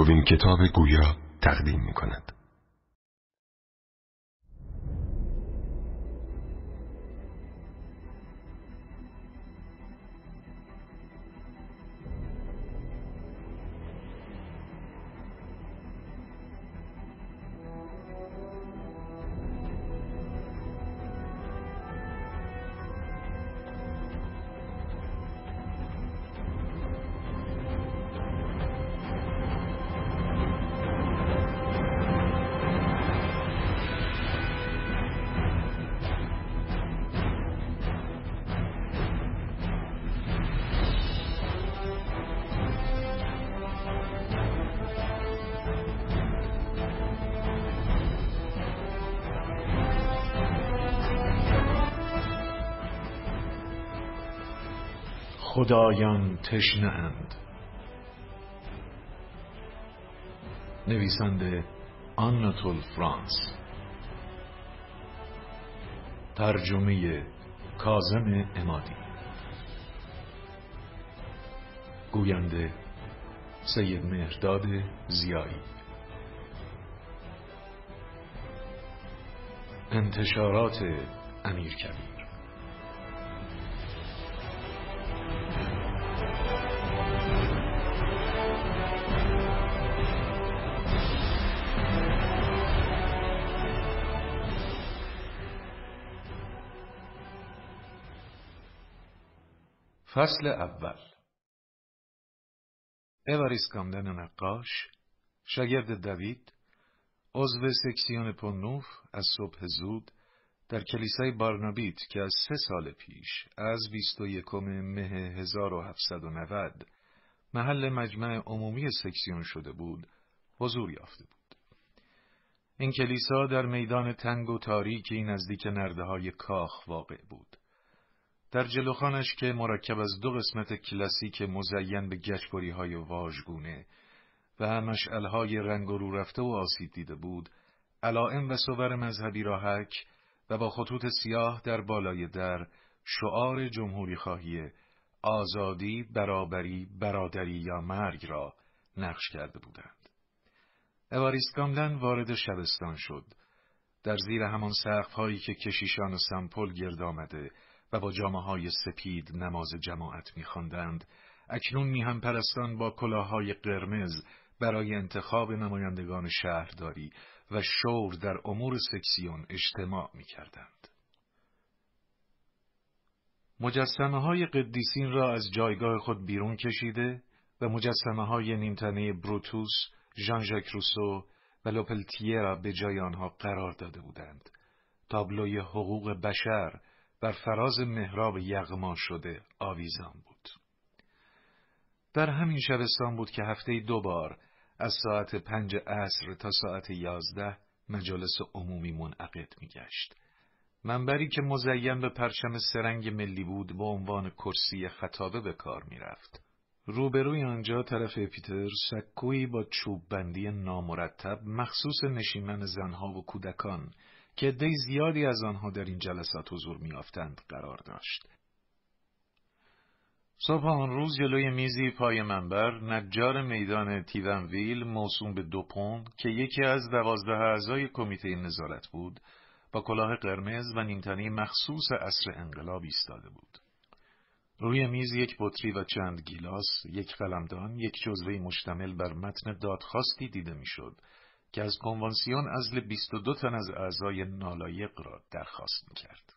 نوین کتاب گویا تقدیم می کند. خدایان تشنه اند نویسنده آناتول فرانس. ترجمه کازم امادی. گوینده سید مهرداد زیایی. انتشارات امیر کبیر. فصل اول اواریس کامدن نقاش شاگرد دوید عضو سکسیون پونوف از صبح زود در کلیسای بارنابیت که از سه سال پیش از 21 مه 1790 محل مجمع عمومی سکسیون شده بود حضور یافته بود. این کلیسا در میدان تنگ و تاریکی نزدیک نرده های کاخ واقع بود. در جلوخانش که مرکب از دو قسمت کلاسیک مزین به گشبری های واژگونه و مشعل رنگ و رو رفته و آسیب دیده بود، علائم و صور مذهبی را و با خطوط سیاه در بالای در شعار جمهوری خواهی آزادی، برابری، برادری یا مرگ را نقش کرده بودند. اواریست گاملن وارد شبستان شد. در زیر همان سقف هایی که کشیشان و سمپل گرد آمده و با جامعه های سپید نماز جماعت میخواندند اکنون میهم پرستان با کلاههای قرمز برای انتخاب نمایندگان شهرداری و شور در امور سکسیون اجتماع می‌کردند. مجسمه های قدیسین را از جایگاه خود بیرون کشیده و مجسمه های نیمتنه بروتوس، ژان ژاک روسو و لوپلتیه را به جای آنها قرار داده بودند. تابلوی حقوق بشر بر فراز محراب یغما شده آویزان بود. در همین شبستان بود که هفته دو بار از ساعت پنج عصر تا ساعت یازده مجالس عمومی منعقد می گشت. منبری که مزین به پرچم سرنگ ملی بود با عنوان کرسی خطابه به کار می رفت. روبروی آنجا طرف پیتر سکویی با چوب بندی نامرتب مخصوص نشیمن زنها و کودکان که عده زیادی از آنها در این جلسات حضور میافتند قرار داشت. صبح آن روز جلوی میزی پای منبر نجار میدان تیونویل موسوم به دوپون که یکی از دوازده اعضای کمیته نظارت بود با کلاه قرمز و نیمتنی مخصوص عصر انقلاب ایستاده بود. روی میز یک بطری و چند گیلاس، یک قلمدان، یک جزوه مشتمل بر متن دادخواستی دیده می‌شد که از کنوانسیون ازل 22 تن از اعضای نالایق را درخواست می‌کرد.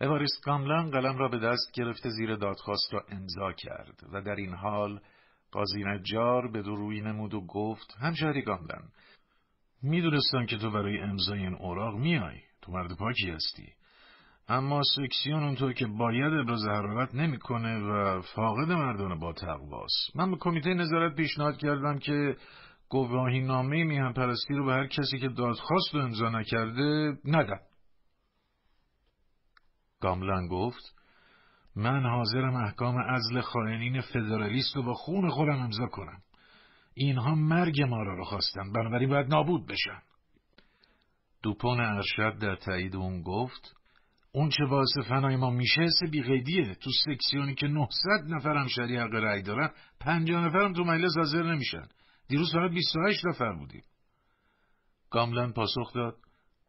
اواریست کاملن قلم را به دست گرفته زیر دادخواست را امضا کرد و در این حال قاضی نجار به دو روی نمود و گفت همشهری کاملن می‌دونستم که تو برای امضای این اوراق میای تو مرد پاکی هستی. اما سکسیون اونطور که باید ابراز حرارت نمی‌کنه و فاقد مردان با تقواست من به کمیته نظارت پیشنهاد کردم که گواهی نامه میهن پرستی رو به هر کسی که دادخواست رو امضا نکرده ندم. گاملن گفت من حاضرم احکام ازل خائنین فدرالیست رو با خون خودم امضا کنم. اینها مرگ ما را رو خواستن بنابراین باید نابود بشن. دوپون ارشد در تایید اون گفت اون چه واسه فنای ما میشه سه بیقیدیه. تو سکسیونی که 900 نفرم شریع حق رأی دارن 50 نفرم تو مجلس حاضر نمیشن. دیروز فقط 28 نفر بودیم. گاملن پاسخ داد.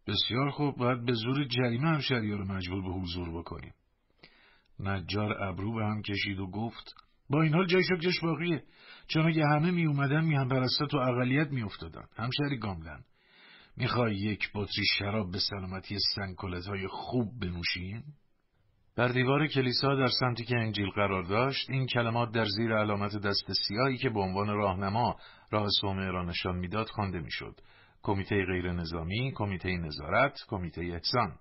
بسیار خوب باید به زور جریمه همشهری رو مجبور به حضور بکنیم. نجار ابرو به هم کشید و گفت با این حال جای جش باقیه. چون اگه همه می اومدن میان پرستات و اقلیت می افتادن. همشهری گاملن می‌خوای یک بطری شراب به سلامتی سنکلت های خوب بنوشیم؟ بر دیوار کلیسا در سمتی که انجیل قرار داشت این کلمات در زیر علامت دست سیاهی که به عنوان راهنما راه صومعه را نشان می‌داد خوانده می‌شد. کمیته غیر نظامی کمیته نظارت کمیته احسان.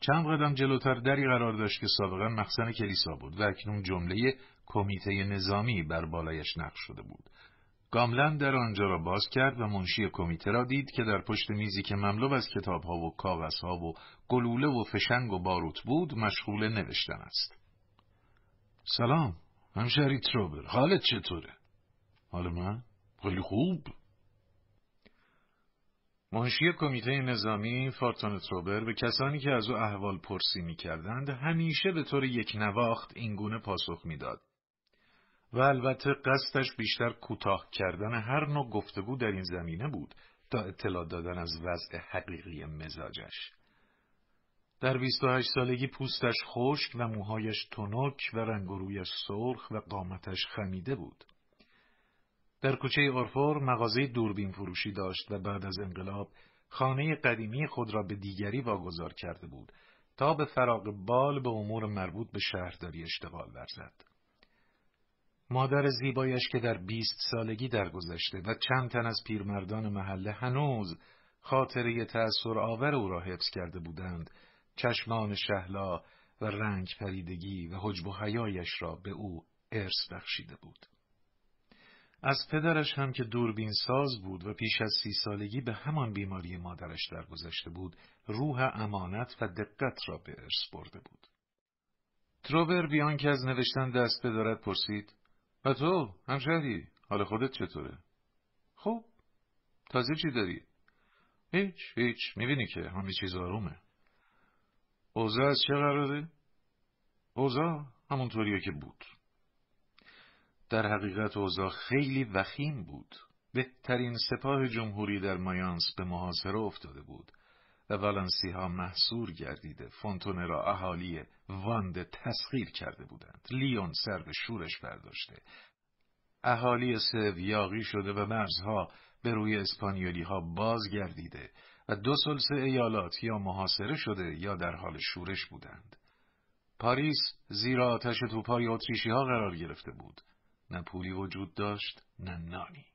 چند قدم جلوتر دری قرار داشت که سابقا مخزن کلیسا بود و اکنون جمله کمیته نظامی بر بالایش نقش شده بود. گاملن در آنجا را باز کرد و منشی کمیته را دید که در پشت میزی که مملو از کتابها و کاغذها و گلوله و فشنگ و باروت بود مشغول نوشتن است. سلام، همشهری تروبر، حالت چطوره؟ حال من؟ خیلی خوب. منشی کمیته نظامی فارتون تروبر به کسانی که از او احوال پرسی می همیشه به طور یک نواخت اینگونه پاسخ می‌داد. و البته قصدش بیشتر کوتاه کردن هر نوع گفتگو در این زمینه بود تا اطلاع دادن از وضع حقیقی مزاجش. در 28 سالگی پوستش خشک و موهایش تنک و رنگ رویش سرخ و قامتش خمیده بود. در کوچه اورفور مغازه دوربین فروشی داشت و بعد از انقلاب خانه قدیمی خود را به دیگری واگذار کرده بود تا به فراغ بال به امور مربوط به شهرداری اشتغال ورزد. مادر زیبایش که در بیست سالگی درگذشته و چند تن از پیرمردان محله هنوز خاطره تأثیر آور او را حفظ کرده بودند چشمان شهلا و رنگ پریدگی و حجب و حیایش را به او ارث بخشیده بود. از پدرش هم که دوربین ساز بود و پیش از سی سالگی به همان بیماری مادرش درگذشته بود روح امانت و دقت را به ارث برده بود. تروبر بیان که از نوشتن دست بدارد پرسید و تو همشهری. حال خودت چطوره؟ خب تازه چی داری؟ هیچ هیچ. می‌بینی که همه چیز آرومه. اوضاع از چه قراره؟ اوضاع همونطوریه که بود. در حقیقت اوضاع خیلی وخیم بود. بهترین سپاه جمهوری در مایانس به محاصره افتاده بود. و والنسی ها محصور گردیده. فونتونه را اهالی واند تسخیر کرده بودند. لیون سر به شورش برداشته. اهالی سو یاقی شده و مرزها به روی اسپانیولی ها باز گردیده و دو سلسه ایالات یا محاصره شده یا در حال شورش بودند. پاریس زیر آتش توپای اتریشی ها قرار گرفته بود. نه پولی وجود داشت نه نانی.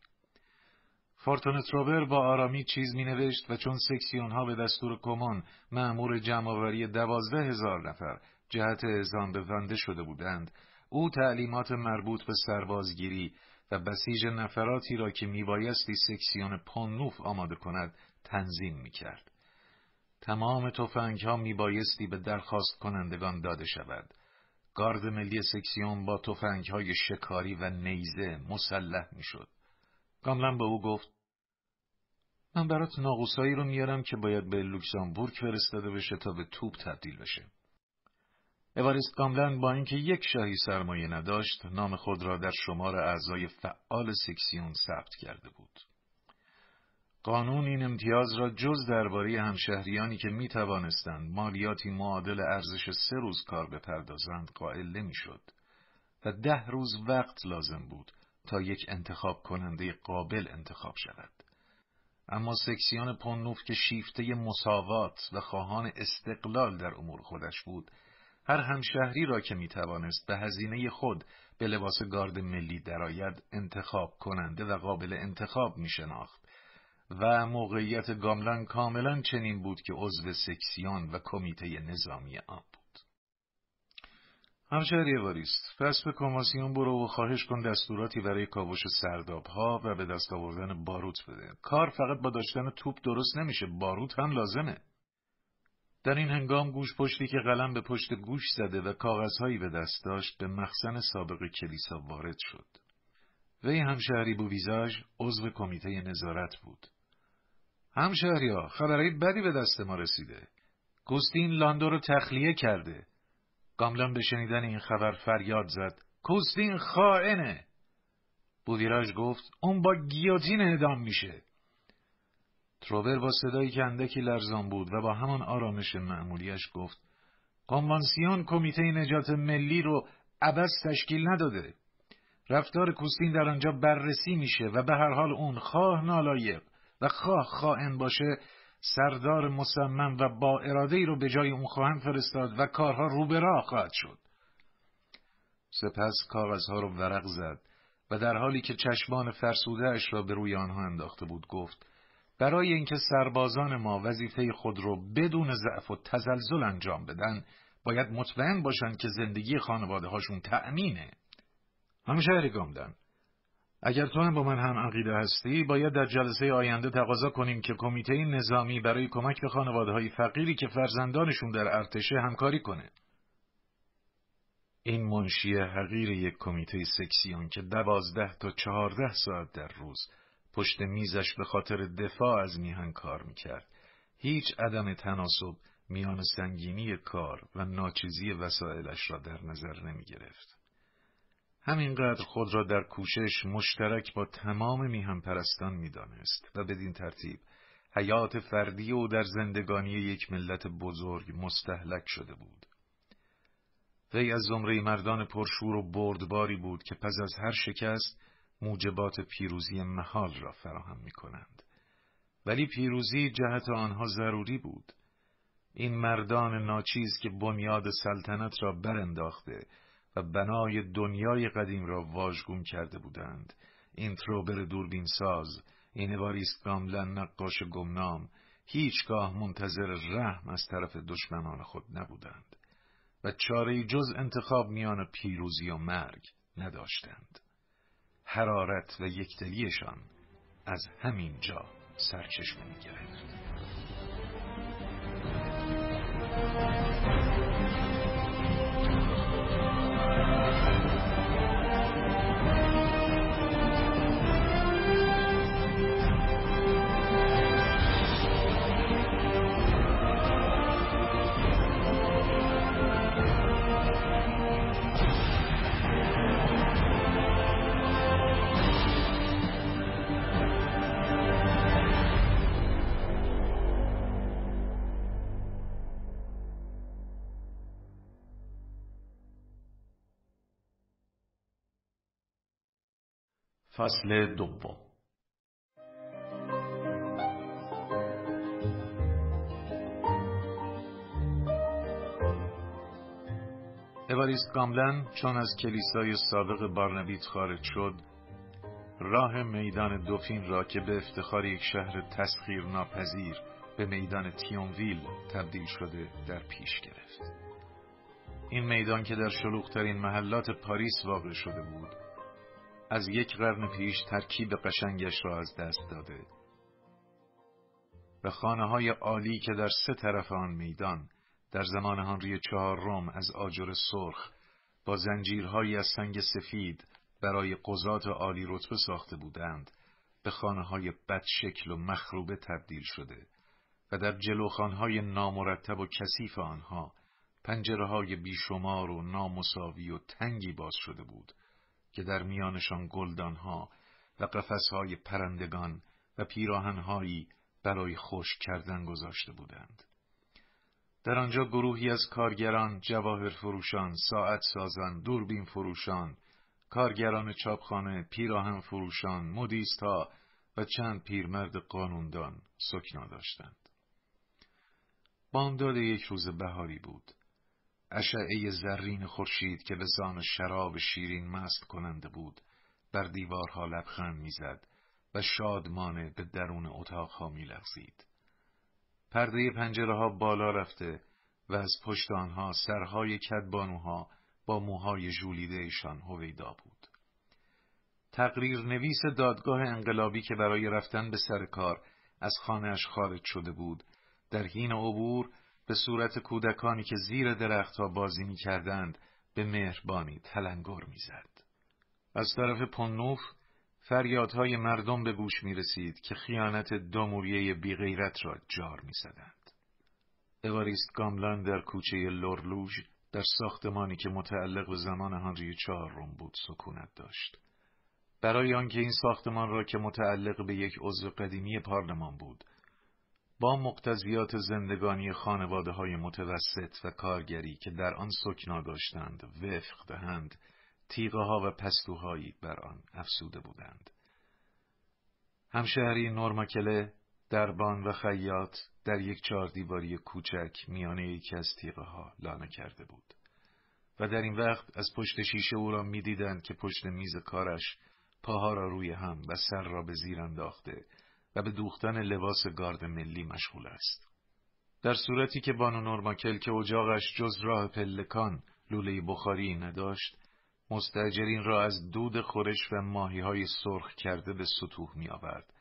فورتون تروبر با آرامی چیز می نوشت و چون سکسیون ها به دستور کمان معمور جمعآوری دوازده هزار نفر جهت اعزام به ونده شده بودند او تعلیمات مربوط به سربازگیری و بسیج نفراتی را که میبایستی سکسیون پانوف آماده کند تنظیم می کرد. تمام توفنگ ها میبایستی به درخواست کنندگان داده شود. گارد ملی سکسیون با توفنگ های شکاری و نیزه مسلح می شد. گاملن به او گفت من برات ناقوسایی رو میارم که باید به لوکسامبورگ فرستاده بشه تا به توپ تبدیل بشه. اواریست گاملن با اینکه یک شاهی سرمایه نداشت، نام خود را در شمار اعضای فعال سکسیون ثبت کرده بود. قانون این امتیاز را جز درباره همشهریانی که می توانستند مالیاتی معادل ارزش سه روز کار بپردازند قائل نمی‌شد و ده روز وقت لازم بود تا یک انتخاب کننده قابل انتخاب شود. اما سکسیون پونوف که شیفته مساوات و خواهان استقلال در امور خودش بود، هر همشهری را که می توانست به هزینه خود به لباس گارد ملی درآید انتخاب کننده و قابل انتخاب می شناخت و موقعیت گاملن کاملا چنین بود که عضو سکسیون و کمیته نظامی آن. همشهری واریست پس به کماسیون برو و خواهش کن دستوراتی برای کاوش سرداب ها و به دست آوردن باروت بده. کار فقط با داشتن توپ درست نمیشه باروت هم لازمه. در این هنگام گوش پشتی که قلم به پشت گوش زده و کاغذهایی به دست داشت به مخزن سابق کلیسا وارد شد. وی همشهری بو ویزاژ عضو کمیته نظارت بود. همشهریا خبرهای بدی به دست ما رسیده. کوستین لاندو رو تخلیه کرده. گاملان به شنیدن این خبر فریاد زد. کوستین خائنه. بویراژ گفت اون با گیوتین اعدام میشه تروبر با صدایی که اندکی لرزان بود و با همان آرامش معمولیش گفت کنوانسیون کمیته نجات ملی رو عبس تشکیل نداده رفتار کوستین در آنجا بررسی میشه و به هر حال اون خواه نالایق و خواه خائن باشه سردار مصمم و با اراده ای رو به جای اون خواهند فرستاد و کارها رو به راه خواهد شد. سپس کاغذها رو ورق زد و در حالی که چشمان فرسودهاش را به روی آنها انداخته بود گفت برای اینکه سربازان ما وظیفه خود رو بدون ضعف و تزلزل انجام بدن باید مطمئن باشند که زندگی خانواده هاشون تأمینه. همشهری گامدن اگر تو هم با من هم عقیده هستی باید در جلسه آینده تقاضا کنیم که کمیته نظامی برای کمک به خانواده های فقیری که فرزندانشون در ارتشه همکاری کنه این منشی حقیر یک کمیته سکسیون که دوازده تا چهارده ساعت در روز پشت میزش به خاطر دفاع از میهن کار می‌کرد هیچ عدم تناسب میان سنگینی کار و ناچیزی وسایلش را در نظر نمی گرفت. همینقدر خود را در کوشش مشترک با تمام میهن پرستان می دانست و بدین ترتیب حیات فردی او در زندگانی یک ملت بزرگ مستحلک شده بود. وی از زمره مردان پرشور و بردباری بود که پس از هر شکست موجبات پیروزی محال را فراهم می کنند. ولی پیروزی جهت آنها ضروری بود. این مردان ناچیز که بنیاد سلطنت را برانداخته و بنای دنیای قدیم را واژگون کرده بودند. این تروبر دوربین ساز این اواریست کاملا نقاش گمنام هیچگاه منتظر رحم از طرف دشمنان خود نبودند و چاره جز انتخاب میان پیروزی و مرگ نداشتند. حرارت و یکدلیشان از همین جا سرچشمه می فصل دوم. اواریست گاملن چون از کلیسای سابق بارنبیت خارج شد راه میدان دوفین را که به افتخار یک شهر تسخیر ناپذیر به میدان تیونویل تبدیل شده در پیش گرفت. این میدان که در شلوغترین محلات پاریس واقع شده بود از یک قرن پیش ترکیب قشنگش را از دست داده. و خانه های عالی که در سه طرف آن میدان در زمان هنری چهارم از آجر سرخ با زنجیرهایی از سنگ سفید برای قضات عالی رتبه ساخته بودند به خانه های بدشکل و مخروبه تبدیل شده و در جلوخانهای نامرتب و کثیف آنها پنجره های بیشمار و نامساوی و تنگی باز شده بود. که در میانشان گلدانها و قفسهای پرندگان و پیراهنهایی برای خشک کردن گذاشته بودند. در آنجا گروهی از کارگران، جواهر فروشان، ساعت سازان، دوربین فروشان، کارگران چاپخانه، پیراهن فروشان، مدیست ها و چند پیرمرد قانوندان سکنا داشتند. بامداد یک روز بهاری بود. اشعه زرین خورشید که به زان شراب شیرین مست کننده بود بر دیوارها لبخند می‌زد و شادمانه به درون اتاقها میلغزید. پرده پنجره ها بالا رفته و از پشت آنها سرهای کدبانوها با موهای ژولیدهشان هویدا بود. تقریر نویس دادگاه انقلابی که برای رفتن به سر کار از خانهاش خارج شده بود در حین عبور به صورت کودکانی که زیر درختها بازی می کردند به مهربانی تلنگر می‌زد. از طرف پنوف فریادهای مردم به گوش می رسید که خیانت داموریه بیغیرت را جار می زدند. اواریست گاملان در کوچه لورلوژ در ساختمانی که متعلق به زمان هنری چهارم بود سکونت داشت. برای آنکه این ساختمان را که متعلق به یک عضو قدیمی پارلمان بود با مقتضیات زندگانی خانواده های متوسط و کارگری که در آن سکنا داشتند وفق دهند تیغه ها و پستوهایی بر آن افسوده بودند. همشهری نورماکله، دربان و خیاط در یک چهار دیواری کوچک میانه یکی از تیغه ها لانه کرده بود. و در این وقت از پشت شیشه او را می‌دیدند که پشت میز کارش پاها را روی هم و سر را به زیر انداخته و به دوختن لباس گارد ملی مشغول است. در صورتی که بانو نورماکل که اجاقش جز راه پلکان لوله بخاری نداشت، مستجرین را از دود خورش و ماهی های سرخ کرده به سطوح می آورد.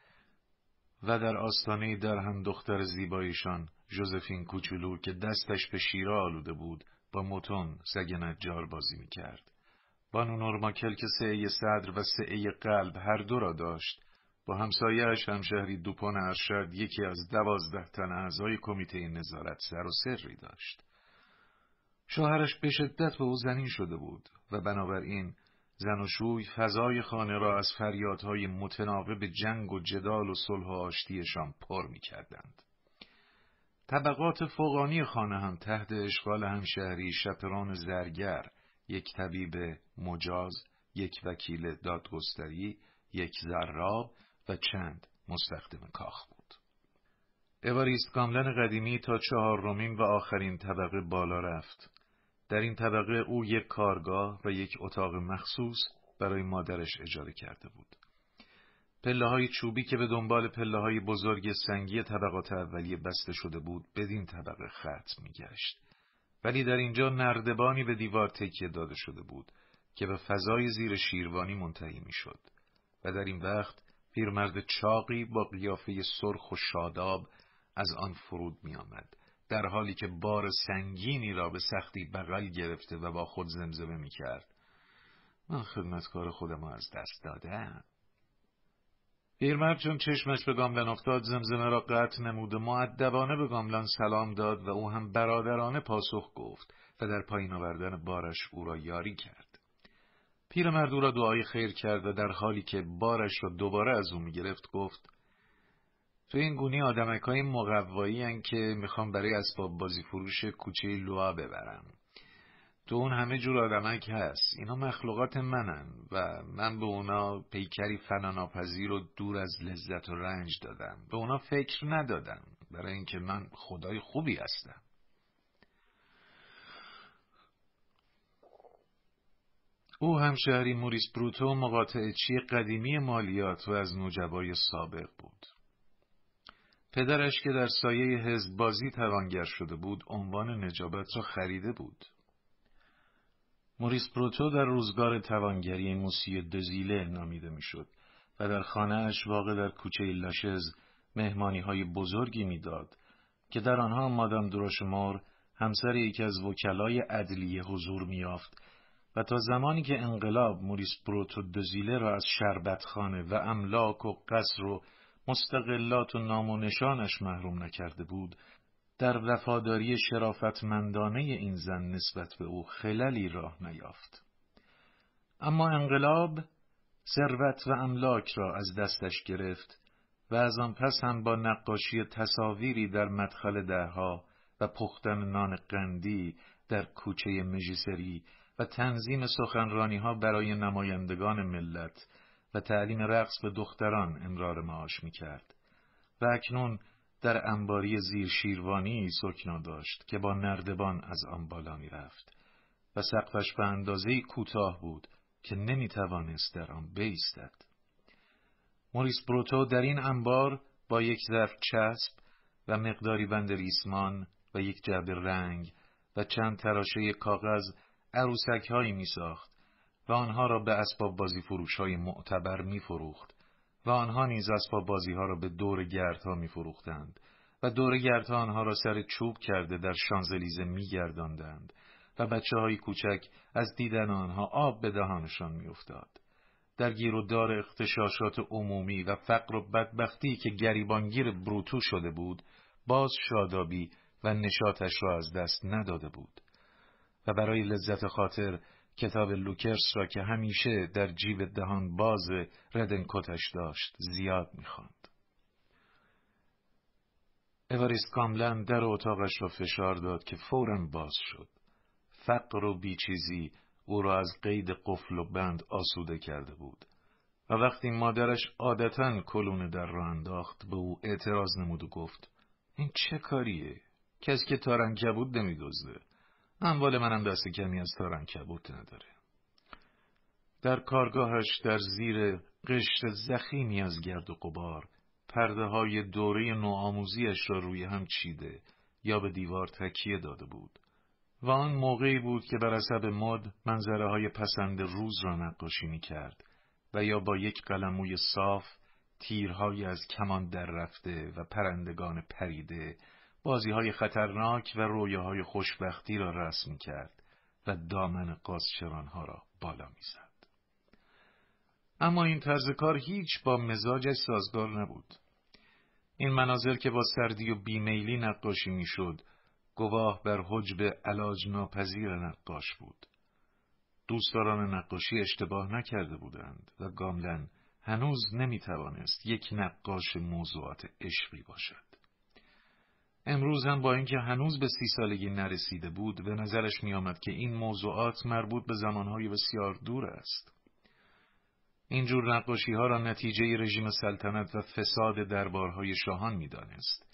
و در آستانه در هم دختر زیبایشان جوزفین کوچولو که دستش به شیره آلوده بود با موتون سگ نجار بازی می کرد. بانو نورماکل که سعه صدر و سعه قلب هر دو را داشت با همسایهش همشهری دوپان ارشد یکی از دوازده تن اعضای کمیته نظارت سر و سری داشت. شوهرش به شدت به او زنین شده بود و بنابراین زن و شوی فضای خانه را از فریادهای متناوب جنگ و جدال و صلح و آشتیشان پر می کردند. طبقات فوقانی خانه هم تحت اشغال همشهری شپران زرگر، یک طبیب مجاز، یک وکیل دادگستری، یک زراب و چند مستخدم کاخ بود. اواریست کاملن قدیمی تا چهارمین و آخرین طبقه بالا رفت. در این طبقه او یک کارگاه و یک اتاق مخصوص برای مادرش اجاره کرده بود. پله های چوبی که به دنبال پله های بزرگ سنگی طبقات اولیه بسته شده بود بدین طبقه ختم می گشت. ولی در اینجا نردبانی به دیوار تکیه داده شده بود که به فضای زیر شیروانی منتهی می شد و در این وقت پیرمرد چاقی با قیافه سرخ و شاداب از آن فرود می آمد در حالی که بار سنگینی را به سختی بغل گرفته و با خود زمزمه می کرد. من خدمتکار خودم از دست دادم. پیرمرد چون چشمش به گاملن افتاد زمزمه را قطع نمود و معدبانه به گاملن سلام داد و او هم برادرانه پاسخ گفت و در پایین آوردن بارش او را یاری کرد. پیرمرد او را دعای خیر کرد و در حالی که بارش را دوباره از او می‌گرفت گفت تو این گونی آدمک های مقوایی که می‌خوام برای اسباب بازی فروش کوچه لوا ببرم. تو اون همه جور آدمک هست. اینا مخلوقات منن و من به اونا پیکری فناناپذیر و دور از لذت و رنج دادم. به اونا فکر ندادم. برای اینکه من خدای خوبی هستم. او همشهری موریس بروتو مقاطعچی قدیمی مالیات و از نوجبای سابق بود. پدرش که در سایه حزب بازی توانگر شده بود عنوان نجابت را خریده بود. موریس پروتو در روزگار توانگری موسی دزیله نامیده می‌شد و در خانهاش واقع در کوچه لاشز مهمانی های بزرگی می‌داد که در آنها مادام دروشمور همسر یکی از وکلای عدلیه حضور میافت و تا زمانی که انقلاب موریس پروتو دزیله را از شربتخانه و املاک و قصر و مستقلات و نام و نشانش محروم نکرده بود در وفاداری شرافتمندانه این زن نسبت به او خللی راه نیافت. اما انقلاب ثروت و املاک را از دستش گرفت و از آن پس هم با نقاشی تصاویری در مدخل درها و پختن نان قندی در کوچه مژیسری و تنظیم سخنرانی ها برای نمایندگان ملت و تعلیم رقص به دختران امرار معاش می کرد. و اکنون در انباری زیر شیروانی سکنا داشت که با نردبان از آن بالا می رفت و سقفش به اندازه کوتاه بود که نمی توانست در آن بیستد. موریس بروتو در این انبار با یک ظرف چسب و مقداری بند ریسمان و یک جعبه رنگ و چند تراشه کاغذ عروسک هایی می ساخت و آنها را به اسباب بازی فروش های معتبر می فروخت و آنها نیز اسباب بازی ها را به دور گردها می فروختند و دور گردها آنها را سر چوب کرده در شانزلیزه می گرداندند و بچه های کوچک از دیدن آنها آب به دهانشان می افتاد. در گیر و دار اختشاشات عمومی و فقر و بدبختی که گریبانگیر بروتو شده بود باز شادابی و نشاتش را از دست نداده بود و برای لذت خاطر کتاب لوکرس را که همیشه در جیب دهان باز ردنکوتش داشت زیاد می‌خواند. اواریست کاملن در اتاقش را فشار داد که فورا باز شد. فقر و بیچیزی او را از قید قفل و بند آسوده کرده بود و وقتی مادرش عادتا کلون در را انداخت به او اعتراض نمود و گفت این چه کاریه؟ کسی که تارنکبود نمیدزده اموال منم دست کمی از تارنکبود نداره. در کارگاهش در زیر قشت زخیمی از گرد و قبار پرده های دوره نوآموزیش را روی هم چیده یا به دیوار تکیه داده بود و آن موقعی بود که بر حسب مد منظره های پسند روز را نقاشی می کرد و یا با یک قلموی صاف تیرهایی از کمان در رفته و پرندگان پریده بازی های خطرناک و های خوشبختی را رسم کرد و دامن قاسچرانها را بالا می زد. اما این طرز کار هیچ با مزاجش سازگار نبود. این مناظر که با سردی و بیمیلی نقاشی می‌شد گواه بر حجب علاج ناپذیر نقاش بود. دوستداران نقاشی اشتباه نکرده بودند و گاملن هنوز نمی توانست یک نقاش موضوعات عشقی باشد. امروز هم با اینکه هنوز به سی سالگی نرسیده بود به نظرش می آمد که این موضوعات مربوط به زمانهای بسیار دور است. اینجور نقاشی ها را نتیجه رژیم سلطنت و فساد دربارهای شاهان می دانست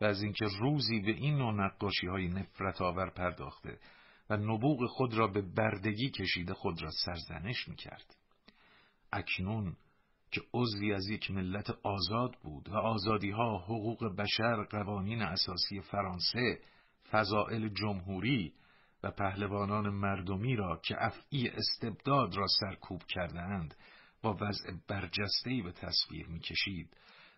و از اینکه روزی به این نوع نقاشی های نفرت آور پرداخته و نبوغ خود را به بردگی کشیده خود را سرزنش می کرد. اکنون که عضوی از یک ملت آزاد بود و آزادی ها حقوق بشر قوانین اساسی فرانسه فضائل جمهوری و پهلوانان مردمی را که افعی استبداد را سرکوب کردهاند با وضع برجستهی به تصویر می‌کشید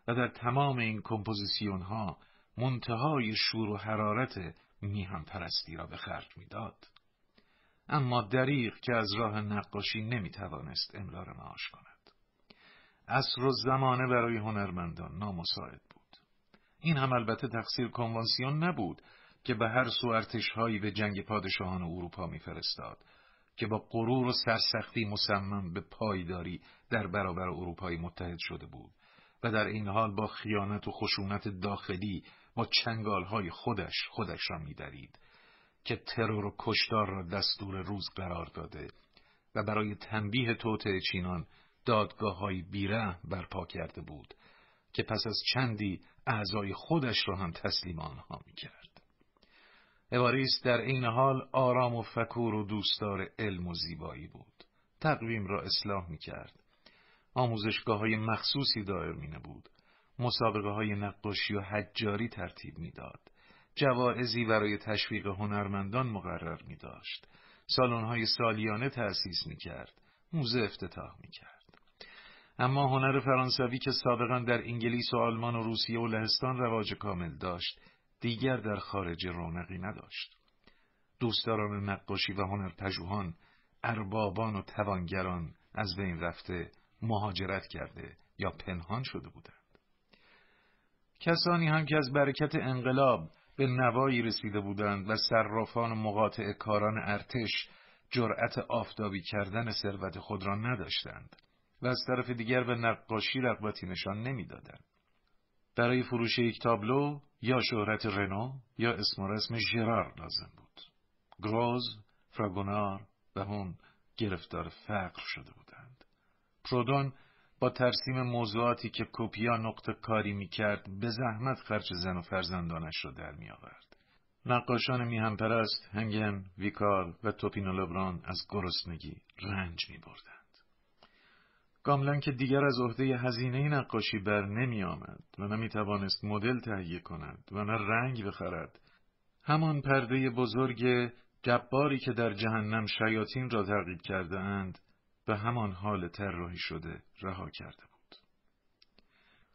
و در تمام این کمپوزیسیون ها منتهای شور و حرارت میهم پرستی را به خرج می‌داد. اما دریغ که از راه نقاشی نمی‌توانست امرار معاش کند. عصر و زمانه برای هنرمندان نامساعد بود. این هم البته تقصیر کنوانسیون نبود که به هر سو ارتشهایی به جنگ پادشاهان اروپا میفرستاد که با غرور و سرسختی مصمم به پایداری در برابر اروپایی متحد شده بود و در این حال با خیانت و خشونت داخلی با چنگالهای خودش خودش را میدرید که ترور و کشتار را دستور روز قرار داده و برای تنبیه توطعه چینان دادگاه های بیره برپا کرده بود که پس از چندی اعضای خودش را هم تسلیم آنها می کرد. اواریست در این حال آرام و فکور و دوستدار علم و زیبایی بود. تقویم را اصلاح می کرد. آموزشگاه های مخصوصی دایر می نبود. مسابقه های نقاشی و حجاری ترتیب می‌داد. جوائزی برای تشویق هنرمندان مقرر می داشت. سالن های سالیانه تأسیس می کرد. موزه افتتاح می کرد. اما هنر فرانسوی که سابقا در انگلیس و آلمان و روسیه و لهستان رواج کامل داشت دیگر در خارج رونقی نداشت. دوستداران نقاشی و هنرپژوهان اربابان و توانگران از بین رفته مهاجرت کرده یا پنهان شده بودند. کسانی هم که از برکت انقلاب به نوایی رسیده بودند و صرافان و مقاطع کاران ارتش جرأت آفتابی کردن ثروت خود را نداشتند. و از طرف دیگر به نقاشی رغبتی نشان نمی‌دادند. برای فروش یک تابلو یا شهرت رنو یا اسم و رسم ژرار لازم بود. گروز، فراگونار و هم گرفتار فقر شده بودند. پرودون با ترسیم موضوعاتی که کوپیا نقطه کاری می کرد به زحمت خرچ زن و فرزندانش را در می آورد. نقاشان میهم پرست، هنگن، ویکار و توپینو لبران از گرسنگی رنج می بردن. گاملن که دیگر از عهده هزینه نقاشی بر نمی آمد و نمی توانست مدل تهیه کند و نه رنگ بخرد. همان پرده بزرگ جباری که در جهنم شیاطین را تعقیب کرده اند به همان حال طراحی شده رها کرده بود.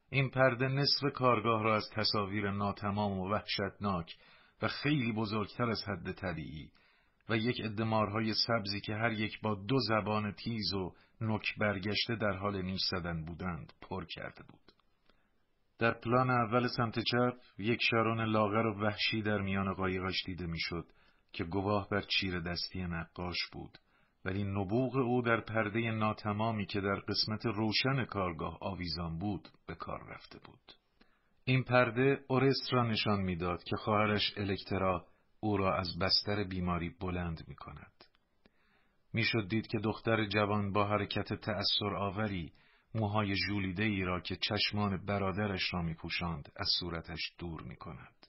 این پرده نصف کارگاه را از تصاویر ناتمام و وحشتناک و خیلی بزرگتر از حد طبیعی و یک ادمارهای سبزی که هر یک با دو زبان تیز و نک برگشته در حال نیش زدن بودند پر کرده بود. در پلان اول سمت چپ یک شارون لاغر و وحشی در میان قایقش دیده می‌شد که گواه بر چیر دستی نقاش بود ولی نبوغ او در پرده ناتمامی که در قسمت روشن کارگاه آویزان بود به کار رفته بود. این پرده اورست را نشان می‌داد که خواهرش الکترا او را از بستر بیماری بلند می کند. می‌شد دید که دختر جوان با حرکت تأثرآوری موهای ژولیده ای را که چشمان برادرش را می پوشند از صورتش دور می کند.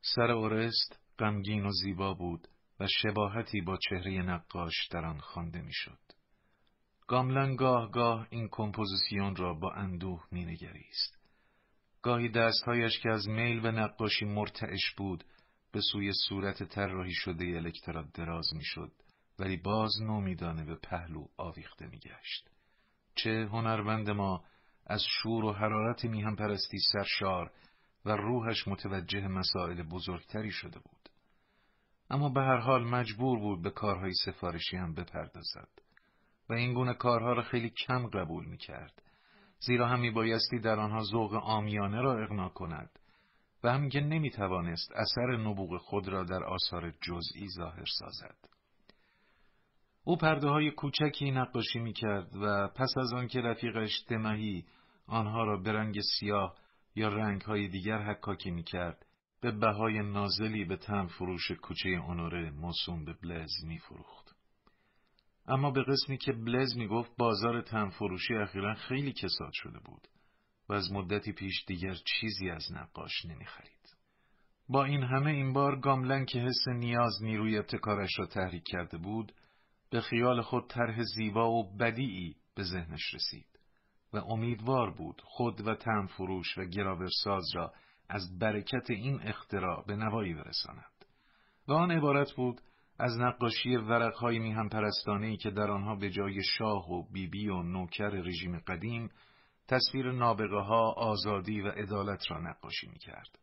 سر اورِست غمگین و زیبا بود و شباهتی با چهره نقاش در آن خوانده می‌شد. گاملن گاه گاه این کمپوزیسیون را با اندوه مینگریست. گاهی دستهایش که از میل به نقاشی مرتعش بود به سوی صورت طراحی شده الکترا دراز می‌شد ولی باز نومیدانه به پهلو آویخته میگشت. چه هنرمند ما از شور و حرارت میهم پرستی سرشار و روحش متوجه مسائل بزرگتری شده بود. اما به هر حال مجبور بود به کارهای سفارشی هم بپردازد و این گونه کارها را خیلی کم قبول می کرد. زیرا هم بایستی در آنها ذوق آمیانه را اغنا کند و هم که نمی توانست اثر نبوغ خود را در آثار جزئی ظاهر سازد. او پرده های کوچکی نقاشی می کرد و پس از آن که رفیقش دمهی آنها را به رنگ سیاه یا رنگ های دیگر حکاکی می کرد به بهای نازلی به تن فروش کوچه اونوره موسوم به بلز می فروخت. اما به قسمی که بلز می گفت بازار تن فروشی اخیرا خیلی کساد شده بود و از مدتی پیش دیگر چیزی از نقاش نمی خرید. با این همه این بار گاملن که حس نیاز نیروی ابتکارش را تحریک کرده بود به خیال خود طرح زیبا و بدیعی به ذهنش رسید و امیدوار بود خود و تن فروش و گراورساز را از برکت این اختراع به نوایی برساند و آن عبارت بود از نقاشی ورقهای میهم پرستانهی که در آنها به جای شاه و بیبی و نوکر رژیم قدیم تصویر نابغه ها آزادی و عدالت را نقاشی می کرد.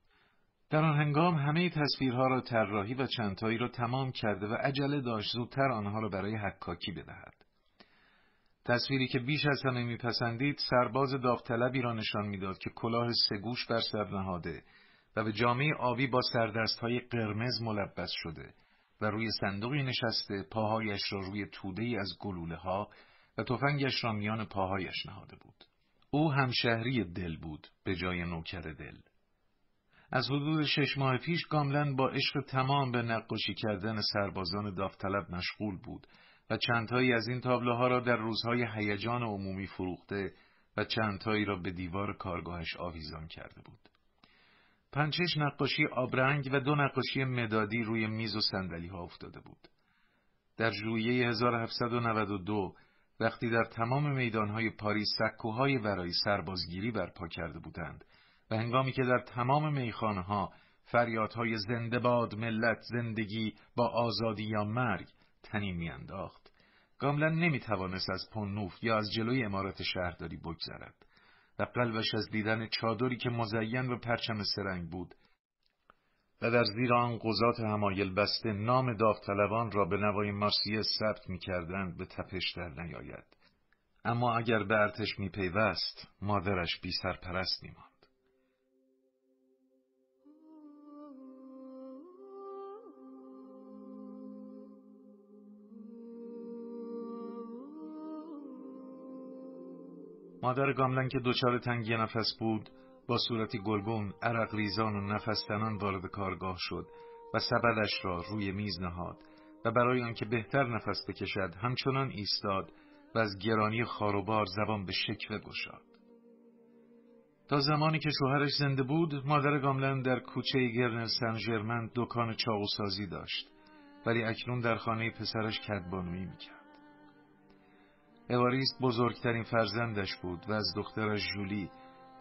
در آن هنگام همه تصویرها را طراحی و چندتایی را تمام کرده و عجله داشت زودتر آنها را برای حکاکی بدهد. تصویری که بیش از همه میپسندید سرباز داوطلبی را نشان می‌داد که کلاه سگوش بر سر نهاده و به جامعه آبی با سردستهای قرمز ملبس شده و روی صندوقی نشسته پاهایش را روی توده ای از گلوله ها و تفنگش را میان پاهایش نهاده بود. او همشهری دل بود به جای نوکر دل. از حدود شش ماه پیش گاملن با عشق تمام به نقاشی کردن سربازان داوطلب مشغول بود و چندتایی از این تابلوها را در روزهای هیجان عمومی فروخته و چندتایی را به دیوار کارگاهش آویزان کرده بود. پنچش نقاشی آبرنگ و دو نقاشی مدادی روی میز و سندلی ها افتاده بود. در ژوئیه 1792 وقتی در تمام میدانهای پاریس سکوهای برای سربازگیری برپا کرده بودند و هنگامی که در تمام میخانه ها فریادهای زنده باد ملت زندگی با آزادی یا مرگ تنین میانداخت گاملن نمی‌توانست از پونوف یا از جلوی امارت شهرداری بگذرد و قلبش از دیدن چادری که مزین به پرچم سرنگ بود و در زیر آن قضات همایل بسته نام داوطلبان را به نوای مارسیه ثبت می‌کردند به تپش در نیاید. اما اگر به ارتش میپیوست مادرش بی سرپرست میماند مادر گاملن که دچار تنگی نفس بود با صورتی گلگون عرق ریزان و نفس تنان وارد کارگاه شد و سبدش را روی میز نهاد و برای آنکه بهتر نفس بکشد همچنان ایستاد و از گرانی خاروبار زبان به شکوه گشاد. تا زمانی که شوهرش زنده بود مادر گاملن در کوچه گرنر سن ژرمن دکان چاقوسازی داشت ولی اکنون در خانه پسرش کدبانویی می‌کرد. اواریست بزرگترین فرزندش بود و از دخترش جولی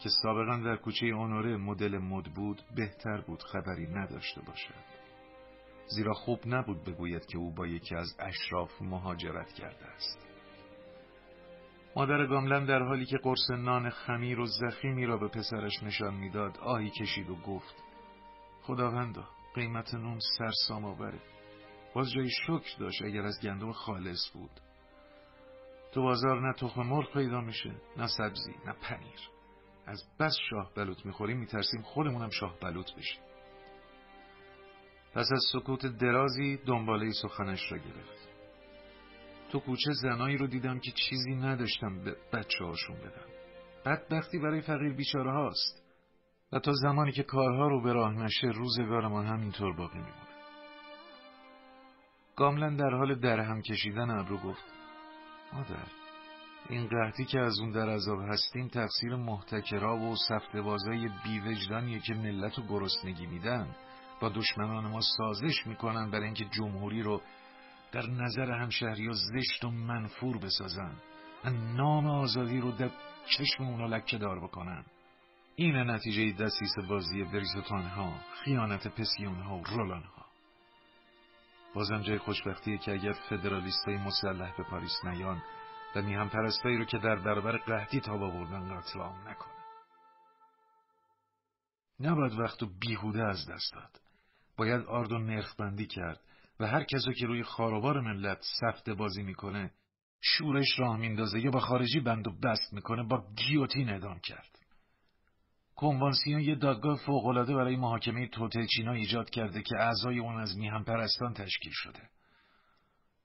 که سابقا در کوچه اونوره مدل مد بود بهتر بود خبری نداشته باشد. زیرا خوب نبود بگوید که او با یکی از اشراف مهاجرت کرده است. مادر گاملن در حالی که قرص نان خمیر و زخیمی را به پسرش نشان می‌داد آهی کشید و گفت خداوندا قیمت نون سرسام آوره. باز جای شکر داشت اگر از گندم خالص بود. تو بازار نه تخم مرغ پیدا میشه نه سبزی نه پنیر. از بس شاه بلوط می‌خوریم میترسیم خودمونم شاه بلوط بشیم. پس از سکوت درازی دنباله سخنش را گرفت. تو کوچه زنایی رو دیدم که چیزی نداشتم به بچه هاشون بدم. بدبختی برای فقیر بیچاره هاست. و تا زمانی که کارها رو به راه نشه روزگار ما همینطور باقی میمونه. گاملن در حال درهم کشیدن ابرو گفت مادر این قحطی که از اون در عذاب هستیم تقصیر محتکرا و سفت بازای بیوجدانیه که ملت و گرسنگی میدن. با دشمنان ما سازش می‌کنن برای اینکه جمهوری رو در نظر همشهری زشت و منفور بسازن. و نام آزادی رو در چشم اونا لکه دار بکنن. این نتیجه دستیس بازی بریزوتان ها خیانت پسیون ها و رولان ها بازم جای خوشبختیه که اگر فدرالیست های مسلح به پاریس نیان و میهم پرستایی رو که در برابر قهدی تا آوردن قتل عام نکنه. نباید وقت و بیهوده از دست داد. باید آرد و نرخ بندی کرد و هر کسا که روی خاروبار ملت سفته بازی می‌کنه شورش راه میندازه یا با خارجی بند و بست می‌کنه با گیوتین اعدام کرد. کنوانسیون یه دادگاه فوقالعاده برای محاکمه توته چینا ایجاد کرده که اعضای اون از میهن پرستان تشکیل شده.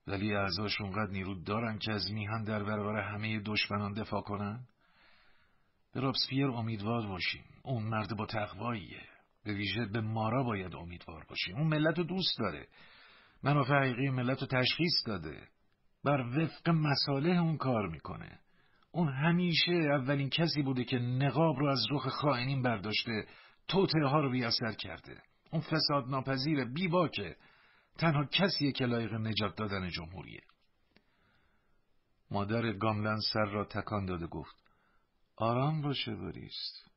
ولی اعضاش اونقدر نیرو دارن که از میهن در برابر همه دشمنان دفاع کنن؟ به رابسپیر امیدوار باشیم. اون مرد با تقواییه. به ویژه به مارا باید امیدوار باشیم. اون ملت رو دوست داره. منافع حقیقی ملت رو تشخیص داده. بر وفق مساله اون کار می‌کنه. اون همیشه اولین کسی بوده که نقاب رو از رخ خائنین برداشته توته ها رو بیاثر کرده. اون فساد ناپذیر بیباکه. تنها کسیه که لایق نجات دادن جمهوریه. مادر گاملن سر را تکان داده گفت آرام باشه بریست.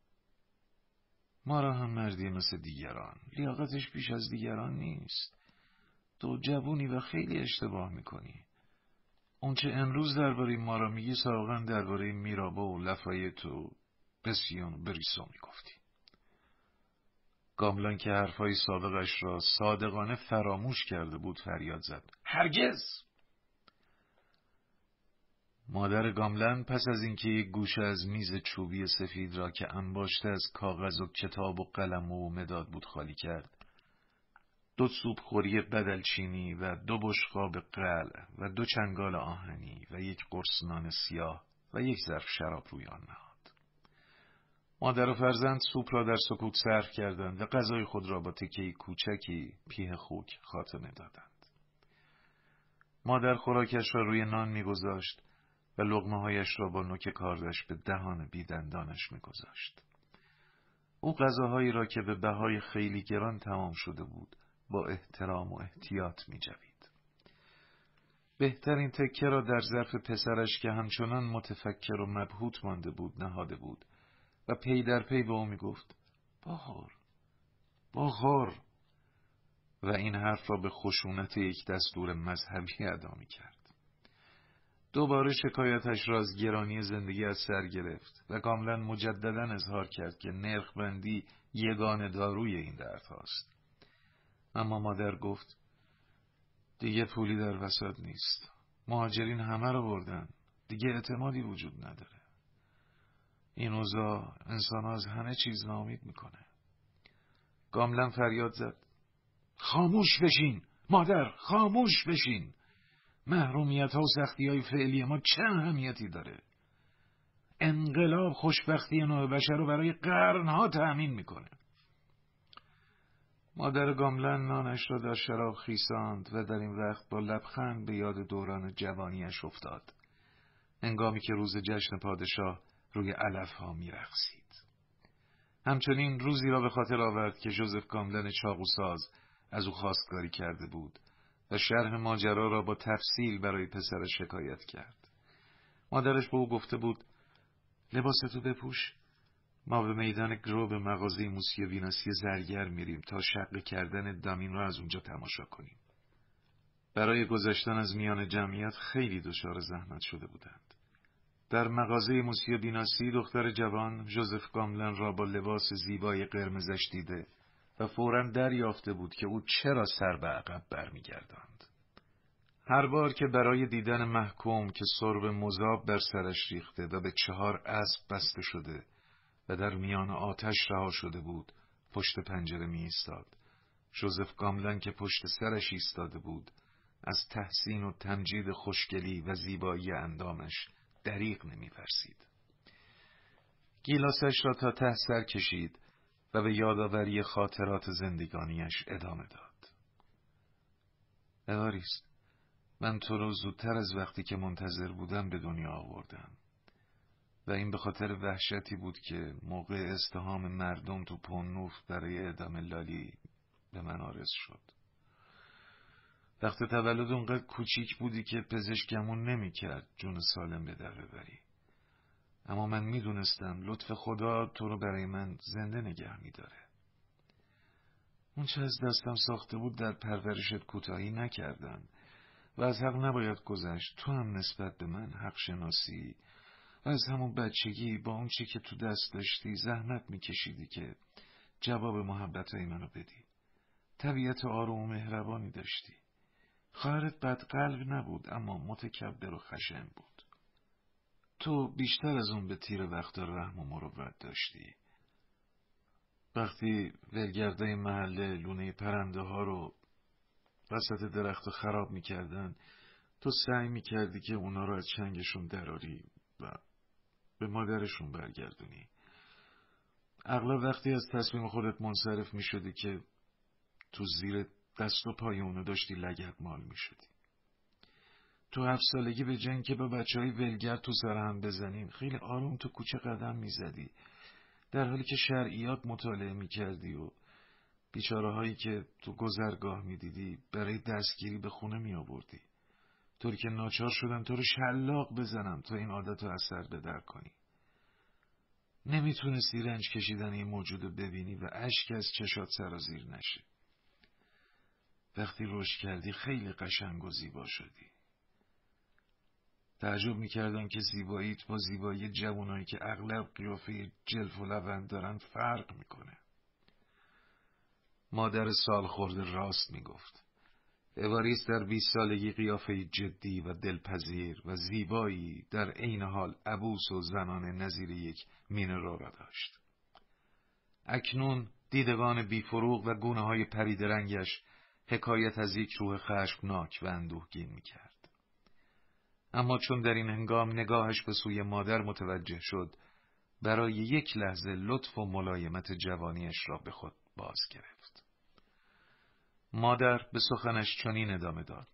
ما را هم مردی مثل دیگران. لیاقتش بیش از دیگران نیست. تو جوونی و خیلی اشتباه می‌کنی. اونچه امروز درباره ما را میگی سابقا درباره میرابا و لفایت و بسیون بریسو می‌گفتی. گاملان که حرفهای سابقش را صادقانه فراموش کرده بود فریاد زد هرگز مادر گاملن پس از اینکه یک گوشه از میز چوبی سفید را که انباشته از کاغذ و کتاب و قلم و مداد بود خالی کرد دو سوپ خوری بدلچینی و دو بشقاب قل و دو چنگال آهنی و یک قرص نان سیاه و یک ظرف شراب روی آن. مادر و فرزند سوپ را در سکوت صرف کردند و غذای خود را با تکهی کوچکی پیه خوک خاتمه دادند. مادر خوراکش را روی نان میگذاشت و لغمه هایش را با نوک کاردش به دهان بیدندانش میگذاشت. او غذاهایی را که به بهای خیلی گران تمام شده بود با احترام و احتیاط می جوید. بهترین تکه را در ظرف پسرش که همچنان متفکر و مبهوت مانده بود نهاده بود و پی در پی به او می گفت باخور باخور و این حرف را به خشونت یک دستور مذهبی ادا می کرد. دوباره شکایتش را از گرانی زندگی از سر گرفت و کاملا مجددا اظهار کرد که نرخ بندی یگان داروی این درد هاست. اما مادر گفت دیگه پولی در وسط نیست مهاجرین همه رو بردن دیگه اعتمادی وجود نداره این اوضاع انسان از همه چیز نامید می‌کنه. گاملن فریاد زد. خاموش بشین مادر خاموش بشین. محرومیت ها و سختی های فعلی ما چه اهمیتی داره؟ انقلاب خوشبختی نوع بشر رو برای قرنها تأمین می‌کنه. مادر گاملن نانش را در شراب خیساند و در این وقت با لبخند به یاد دوران جوانیش افتاد. انگامی که روز جشن پادشاه روی علف ها می رخصید. همچنین روزی را به خاطر آورد که جوزف گاملن چاقوساز از او خواستگاری کرده بود و شرح ماجرا را با تفصیل برای پسر شکایت کرد. مادرش به او گفته بود لباستو بپوش ما به میدان گرو به مغازه موسی ویناسی زرگر میریم تا شق کردن دامین را از اونجا تماشا کنیم. برای گذشتن از میان جمعیت خیلی دچار زحمت شده بودند. در مغازه موسی بیناسی دختر جوان جوزف گاملن را با لباس زیبای قرمزش دیده و فورا دریافته بود که او چرا سر به عقب برمیگرداند. هر بار که برای دیدن محکوم که سرب مذاب بر سرش ریخته و به چهار اسب بسته شده و در میان آتش رها شده بود پشت پنجره می ایستاد. جوزف گاملن که پشت سرش ایستاده بود از تحسین و تمجید خوشگلی و زیبایی اندامش دریغ نمیورزید. گیلاسش را تا ته سر کشید و به یادآوری خاطرات زندگانیش ادامه داد. اواریست من تو رو زودتر از وقتی که منتظر بودم به دنیا آوردم و این به خاطر وحشتی بود که موقع استهام مردم تو پونوف برای اعدام لالی به من آرز شد وقت تولد اونقدر کوچیک بودی که پزشکمون نمی کرد جون سالم به در ببری اما من می‌دونستم لطف خدا تو رو برای من زنده نگه میداره. اون چه از دستم ساخته بود در پرورشت کوتاهی نکردم و از حق نباید گذشت. تو هم نسبت به من حق شناسی و از همون بچگی با اون چی که تو دست داشتی زحمت میکشیدی که جواب محبت منو بدی. طبیعت آروم و مهربانی داشتی. خواهرت بدقلب نبود اما متکبر و خشن بود. تو بیشتر از اون به تیر وقت رحم و مروت داشتی. وقتی ولگرده محله لونه پرنده ها رو وسط درخت خراب می‌کردن تو سعی می‌کردی که اونا رو از چنگشون دراری و به مادرشون برگردونی. اغلب وقتی از تصمیم خودت منصرف می‌شدی که تو زیر دست و پای اونو داشتی لگت مال می‌شدی. تو هفت سالگی به جنگ که با بچه های ولگر تو سر هم بزنین خیلی آروم تو کوچه قدم می‌زدی. در حالی که شرعیات مطالعه می‌کردی و بیچاره هایی که تو گذرگاه می‌دیدی برای دستگیری به خونه می آوردی طوری که ناچار شدم تو رو شلاق بزنم تا این عادت رو اثر به در کنی. نمی‌تونستی رنج کشیدن این موجود ببینی و اشک از چشات سرازیر نشه. وقتی رشد کردی خیلی قشنگ و زیبا شدی. تعجب می‌کردم که زیباییت با زیبایی جوانایی که اغلب قیافه جلف و لبند دارن فرق می‌کنه. مادر سال خورده راست می‌گفت. اواریس در بیست سالگی قیافه جدی و دلپذیر و زیبایی در عین حال عبوس و زنان نظیر یک مینرو را داشت اکنون دیدگان بیفروغ و گونه های پریدرنگش حکایت از یک روح خشمناک و اندوهگین می‌کرد. اما چون در این هنگام نگاهش به سوی مادر متوجه شد برای یک لحظه لطف و ملایمت جوانیش را به خود باز گرفت. مادر به سخنش چنین ادامه داد.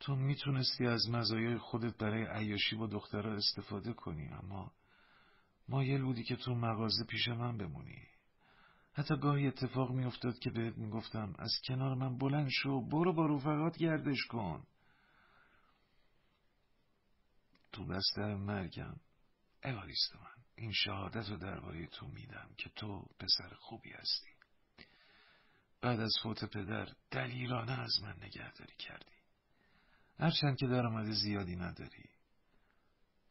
تو می‌تونستی از مزایای خودت برای عیاشی با دخترها استفاده کنی اما مایل بودی که تو مغازه پیش من بمونی. حتی گاهی اتفاق میافتاد که بهت می‌گفتم از کنار من بلند شو برو با رفقات گردش کن. تو بستر مرگم اواریست من این شهادت رو درباره تو میدم که تو پسر خوبی هستی. بعد از فوت پدر دلیرانه از من نگهداری کردی. هرچند که درآمد زیادی نداری.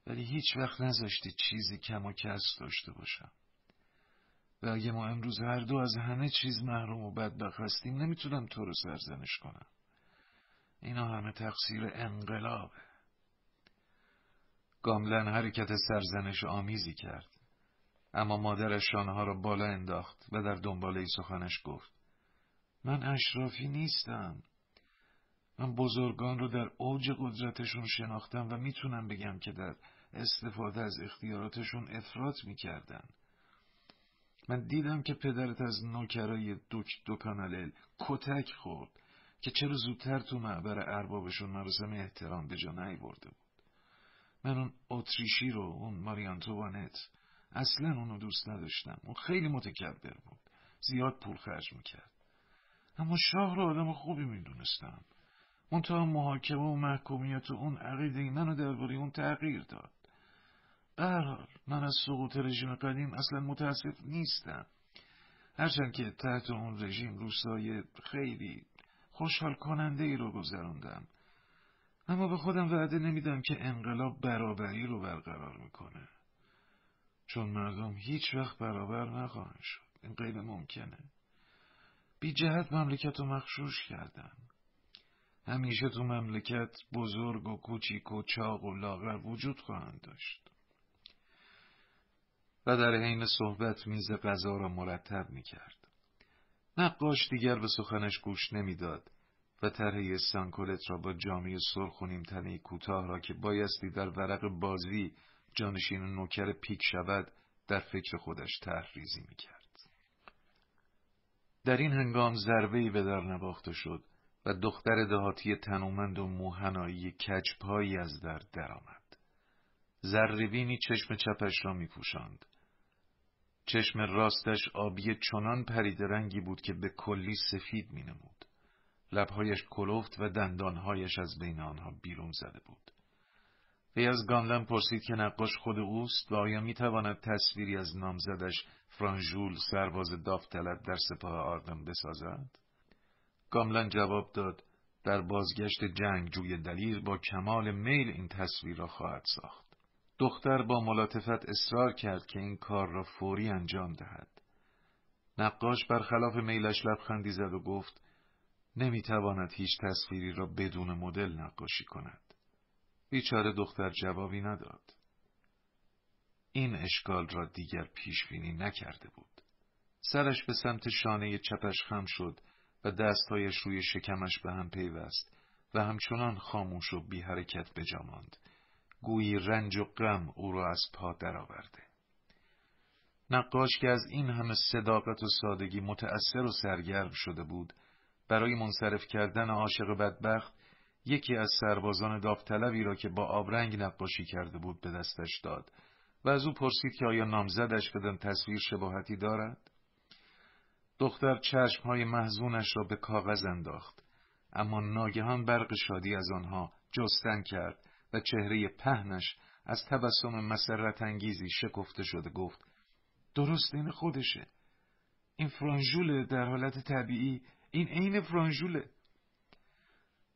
ولی هیچ وقت نذاشتی چیزی کم و کس داشته باشم. و اگه ما امروز هر دو از همه چیز محروم و بدبخت هستیم نمی‌تونم تو رو سرزنش کنم. اینا همه تقصیر انقلابه گاملن حرکت سرزنش آمیزی کرد. اما مادرش شانه را بالا انداخت و در دنباله سخنش گفت. من اشرافی نیستم. من بزرگان رو در اوج قدرتشون شناختم و می‌تونم بگم که در استفاده از اختیاراتشون افراط می‌کردن. من دیدم که پدرت از نوکرای دوک دوکانالل کتک خورد که چرا زودتر تو معبر اربابشون مراسم احترام به جا نیورده بود. من اون اتریشی رو اون ماریانتوانت اصلا اونو دوست نداشتم. اون خیلی متکبر بود. زیاد پول خرج می‌کرد. اما شاه رو آدم خوبی می‌دونستم. منتها محاکمه و محکومیت و اون عقیده منو درباره اون تغییر داد. برحال من از سقوط رژیم قدیم اصلا متاسف نیستم. هرچند که تحت اون رژیم روستای خیلی خوشحال کننده ای رو گذراندم اما به خودم وعده نمیدم که انقلاب برابری رو برقرار می‌کنه. چون مردم هیچ وقت برابر نخواهند شد. این غیر ممکنه. بی جهت مملکت رو مخشوش کردن. همیشه تو مملکت بزرگ و کوچیک و چاق و لاغر وجود خواهند داشت. و در حین صحبت میز غذا را مرتب می‌کرد نقاش دیگر به سخنش گوش نمی‌داد و طرح سانکولت را با جامعه سرخ و نیمتنه کوتاه را که بایستی در ورق بازی جانشین نوکر پیک شود در فکر خودش تحریزی می کرد. در این هنگام ضربه‌ای به در نواخته شد و دختر دهاتی تنومند و موهنایی کجپایی از در درآمد. زربینی چشم چپش را می پوشند. چشم راستش آبی چنان پرید رنگی بود که به کلی سفید می نمود. لبهایش کلفت و دندانهایش از بین آنها بیرون زده بود. وی از گاملن پرسید که نقاش خود اوست و آیا می تواند تصویری از نامزدش فرانژول سرباز داوطلب در سپاه آردن بسازد؟ گاملن جواب داد در بازگشت جنگ جوی دلیر با کمال میل این تصویر را خواهد ساخت. دختر با ملاتفت اصرار کرد که این کار را فوری انجام دهد. نقاش برخلاف میلش لبخندی زد و گفت نمی‌تواند هیچ تصویری را بدون مدل نقاشی کند. بیچاره دختر جوابی نداد. این اشکال را دیگر پیش بینی نکرده بود. سرش به سمت شانه چپش خم شد و دستهایش روی شکمش به هم پیوست و همچنان خاموش و بی حرکت بجاماند. گویی رنج و غم او را از پا درآورده. نقاش که از این همه صداقت و سادگی متأثر و سرگرم شده بود برای منصرف کردن عاشق بدبخت یکی از سربازان داوطلبی را که با آبرنگ نقاشی کرده بود به دستش داد و از او پرسید که آیا نامزدش بدن تصویر شباهتی دارد؟ دختر چشمهای محزونش را به کاغذ انداخت اما ناگهان برق شادی از آنها جستن کرد و چهره پهنش از تبسم مسرت انگیزی شکفته شده گفت درست این خودشه. این فرانژوله در حالت طبیعی این عین فرانژوله.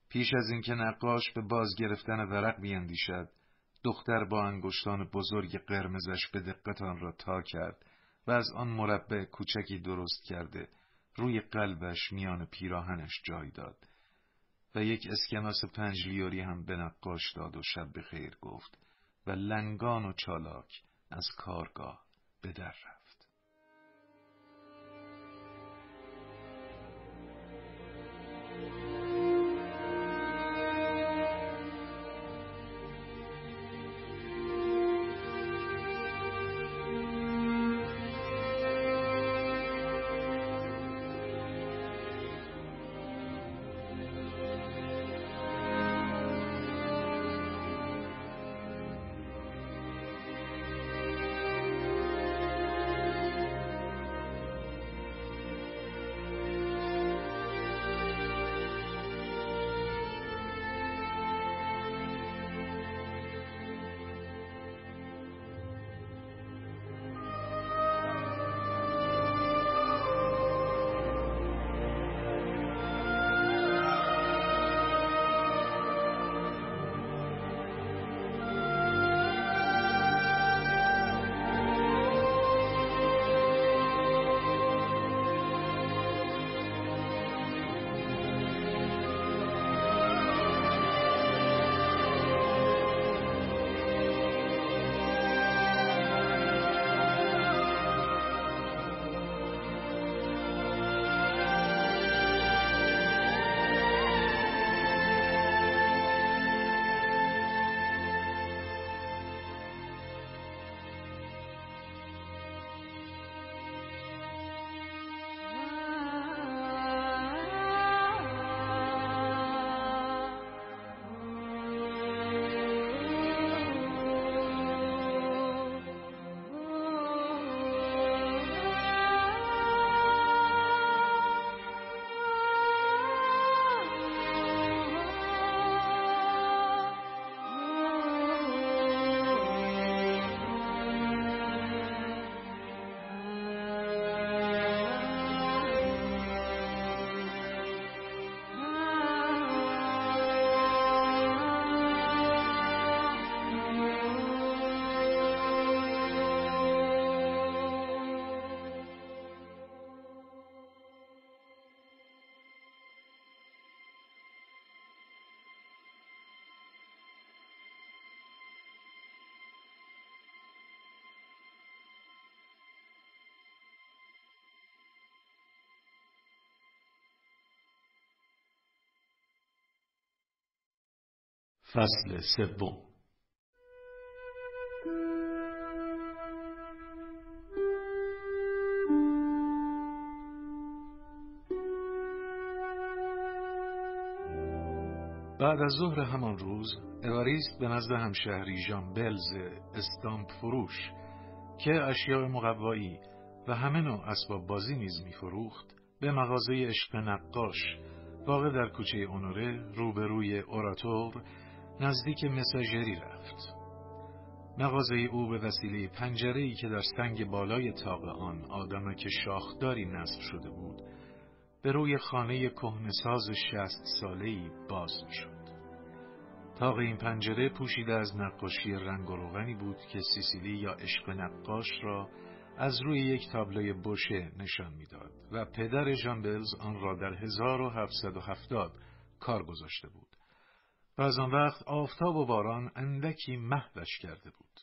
پیش از اینکه نقاش به باز گرفتن ورق بیندیشد دختر با انگشتان بزرگ قرمزش به دقت آن را تا کرد و از آن مربع کوچکی درست کرده روی قلبش میان پیراهنش جای داد. و یک اسکناس پنج لیوری هم به نقاش داد و شب به خیر گفت و لنگان و چالاک از کارگاه به در رفت. فصل سوم. بعد از ظهر همان روز اواریست به نزد همشهری ژان بلز استامپ فروش که اشیاء مقوایی و همه نوع اسباب بازی نیز میفروخت به مغازه عشق نقاش واقع در کوچه اونوره روبروی اوراتور نزدیک مساژری رفت مغازه او به وسیله پنجره ای که در سنگ بالای تاق آن آدمک شاخداری نصب شده بود به روی خانه کهنساز شست ساله‌ای باز می‌شد. تاق این پنجره پوشیده از نقاشی رنگ و روغنی بود که سیسیلی یا عشق نقاش را از روی یک تابلوی بوشه نشان می‌داد و پدر ژان آن را در 1770 کار گذاشته بود و از آن وقت آفتاب و باران اندکی محوش کرده بود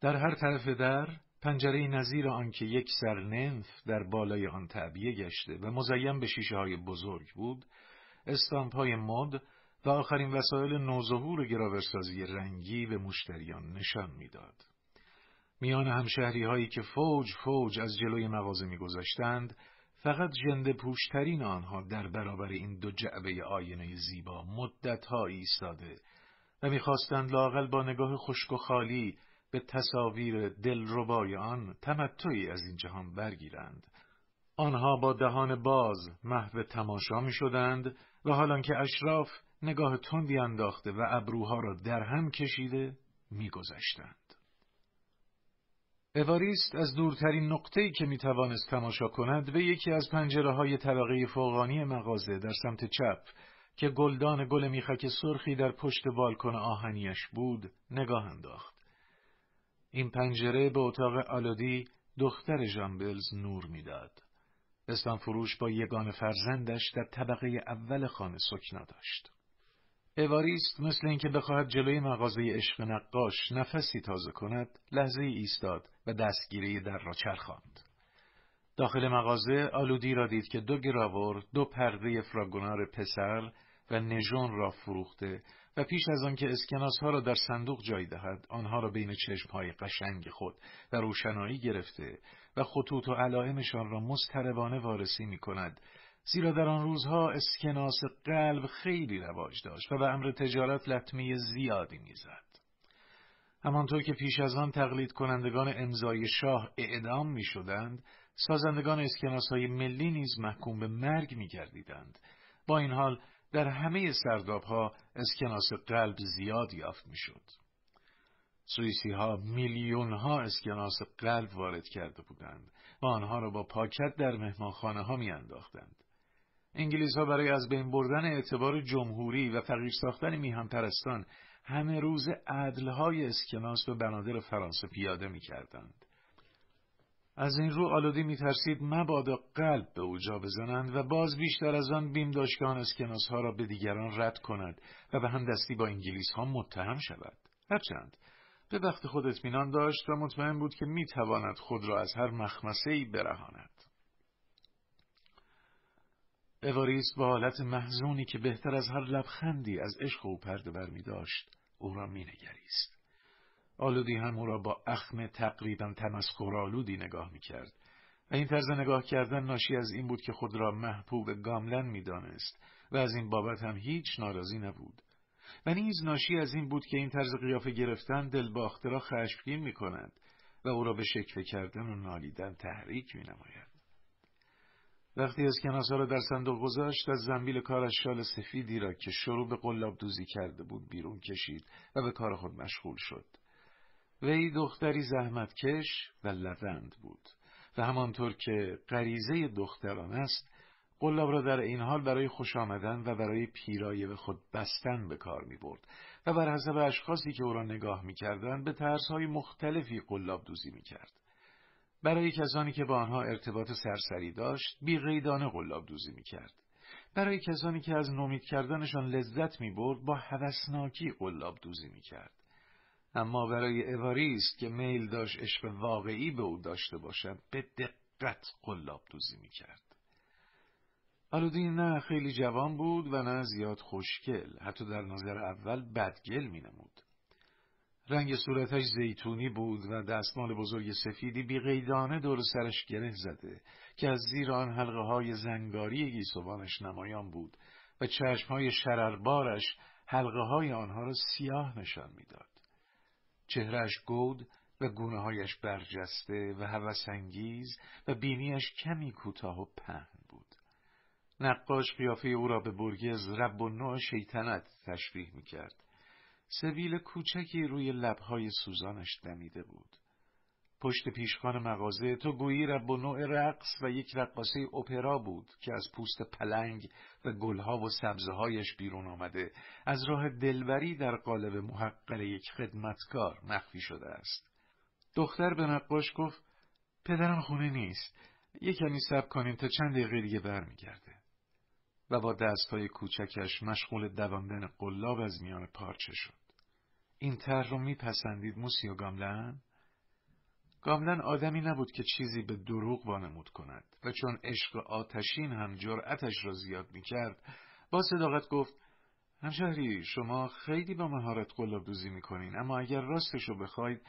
در هر طرف در پنجره نظیر آنکه یک سرنف در بالای آن تعبیه گشته و مزین به شیشه های بزرگ بود استامپ های مد و آخرین وسایل نوظهور گراورسازی رنگی به مشتریان نشان می‌داد. میان همشهری هایی که فوج فوج از جلوی مغازه میگذاشتند فقط جنده پوشترین آنها در برابر این دو جعبه آینه زیبا مدتها ایستاده و می‌خواستند لاقل با نگاه خشک و خالی به تصاویر دلربای آن تمتعی از این جهان برگیرند. آنها با دهان باز محو تماشا می شدند و حالان که اشراف نگاه تندی انداخته و ابروها را در هم کشیده میگذشتند. اواریست از دورترین نقطه‌ای که می‌توانست تماشا کند به یکی از پنجره های طبقه فوقانی مغازه در سمت چپ که گلدان گل میخک سرخی در پشت بالکن آهنیش بود نگاه انداخت. این پنجره به اتاق آلودی دختر ژامبلز نور می‌داد. استان فروش با یگان فرزندش در طبقه اول خانه سکنا داشت. اواریست مثل اینکه بخواهد جلوی مغازه عشق نقاش نفسی تازه کند لحظه ایستاد و دستگیری در را چرخاند. داخل مغازه آلودی را دید که دو گراور دو پرده فراگونار پسر و نژون را فروخته و پیش از آن که اسکناس ها را در صندوق جای دهد آنها را بین چشم های قشنگ خود و روشنایی گرفته و خطوط و علائمشان را مستربانه وارسی می کند زیرا در آن روزها اسکناس قلب خیلی رواج داشت و به امر تجارت لطمه زیادی می‌زد. همانطور که پیش از آن تقلید کنندگان امضای شاه اعدام می شدند، سازندگان اسکناس های ملی نیز محکوم به مرگ می گردیدند. با این حال در همه سرداب ها اسکناس قلب زیاد یافت می شد. سوئیسی ها میلیون ها اسکناس قلب وارد کرده بودند و آنها را با پاکت در مهمانخانه ها می انداختند. انگلیس ها برای از بین بردن اعتبار جمهوری و فقیر ساختن میهن پرستان همه روز عدلهای اسکناس به بنادر فرانسه پیاده می کردند. از این رو آلودی می ترسید مبادا قلب به او جا بزنند و باز بیشتر از آن بیم داشت که آن اسکناس ها را به دیگران رد کند و به هم دستی با انگلیس ها متهم شود. هرچند به وقت خود اطمینان داشت و مطمئن بود که می تواند خود را از هر مخمسه ای برهاند. اواریست با حالت محزونی که بهتر از هر لبخندی از عشق او پرده بر می داشت او را می نگریست. آلودی هم او را با اخم تقریبا تمسخرآلودی نگاه می کرد و این طرز نگاه کردن ناشی از این بود که خود را محبوب گاملن می دانست و از این بابت هم هیچ ناراضی نبود. و نیز ناشی از این بود که این طرز قیافه گرفتن دلباخته را خشمگین می کند و او را به شکل کردن و نالیدن تحریک می نماید. وقتی اسکناس را در صندوق گذاشت از زنبیل کارش شال سفیدی را که شروع به قلاب دوزی کرده بود بیرون کشید و به کار خود مشغول شد. وی دختری زحمتکش و لوند بود و همانطور که غریزه دختران است قلاب را در این حال برای خوش آمدن و برای پیرایه به خود بستن به کار می برد و بر حسب اشخاصی که او را نگاه می به های مختلفی قلاب دوزی می کرد. برای کسانی که با آنها ارتباط سرسری داشت بی غیدانه قلاب دوزی می کرد. برای کسانی که از نومید کردنشان لذت می برد با هوسناکی قلاب دوزی می کرد. اما برای اواریست که میل داشت عشق واقعی به او داشته باشد به دقت قلاب دوزی می کرد. آلودین نه خیلی جوان بود و نه زیاد خوشگل حتی در نظر اول بدگل می نمود. رنگ صورتش زیتونی بود و دستمال بزرگ سفیدی بیقیدانه دور سرش گره زده که از زیر آن حلقه های زنگاری گیسوانش نمایان بود و چشم های شرربارش حلقه های آنها را سیاه نشان می‌داد. چهرش گود و گونه هایش برجسته و هوسانگیز و بینیش کمی کوتاه و پهن بود. نقاش قیافه او را به برگز رب و نوع شیطنت تشبیه می کرد. سبیل کوچکی روی لبهای سوزانش دمیده بود. پشت پیشخان مغازه تو گویی رب و نوع رقص و یک رقاصه اپرا بود که از پوست پلنگ و گلها و سبزهایش بیرون آمده از راه دلبری در قالب محقر یک خدمتکار مخفی شده است. دختر به نقاش گفت پدرم خونه نیست. یک کمی سب کنیم تا چند دقیقه دیگه برمیگرده. و با دستهای کوچکش مشغول دواندن قلاب از میان پارچه شد. این طرح رو میپسندید موسیو گاملن؟ گاملن آدمی نبود که چیزی به دروغ وانمود کند و چون عشق آتشین هم جرأتش را زیاد می‌کرد با صداقت گفت همشهری شما خیلی با مهارت قلاب دوزی می‌کنین اما اگر راستش رو بخواید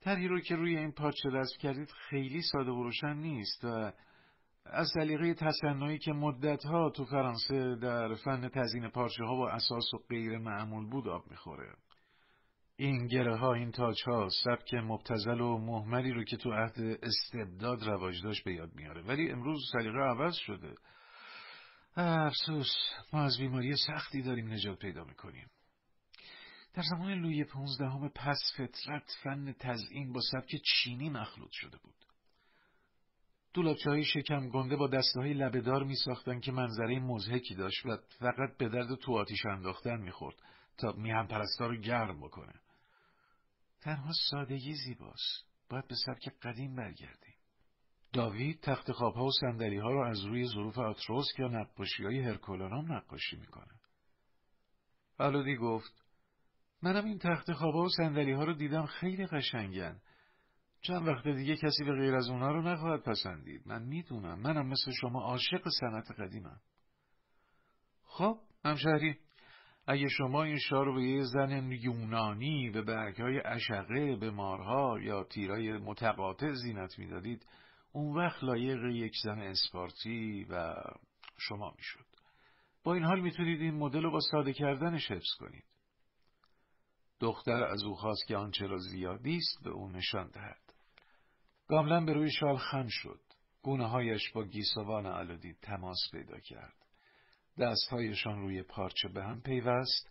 طرحی رو که روی این پارچه رسم کردید خیلی ساده و روشن نیست و از سلیقه تصنعی که مدتها تو فرانسه در فن تزین پارچه ها و اساس و غیر معمول بود آب می‌خوره. این گره ها این تاج ها سبک مبتزل و محملی رو که تو عهد استبداد رواج داشت به یاد میاره. ولی امروز سلیقه عوض شده. افسوس ما از بیماری سختی داریم نجات پیدا می‌کنیم. در زمان لوی پونزدهم پس فطرت فن تزئین با سبک چینی مخلوط شده بود. دولابچه های شکم گنده با دسته های لبهدار می ساختن که منظره مزهکی داشت و فقط به درد تو آتیش انداختن می‌خورد تا میهم پرستا رو گرم بکنه. تنها سادگی زیباست. باید به سبک قدیم برگردیم. داوید تخت خوابها و سندلی ها رو از روی ظروف آتروسک یا نقاشی های هرکولانوم نقاشی می‌کنه. علودی گفت منم این تخت خوابها و سندلی ها رو دیدم خیلی قشنگن. چند وقت دیگه کسی به غیر از اونا رو نخواهد پسندید. من می‌دونم. منم مثل شما عاشق سنت قدیمم. خب همشهری اگه شما این شار رو به یه زن یونانی به برگهای اشقه به مارها یا تیرای متقاطع زینت می‌دادید اون وقت لایق یک زن اسپارتی و شما می‌شد. با این حال می‌تونید این مدل رو با ساده کردنش حفظ کنید. دختر از او خواست که آنچه را زیادی است به او نشان دهد. گاملن به روی شال خم شد. گونه هایش با گیسوان علودی تماس پیدا کرد. دستهایشان روی پارچه به هم پیوست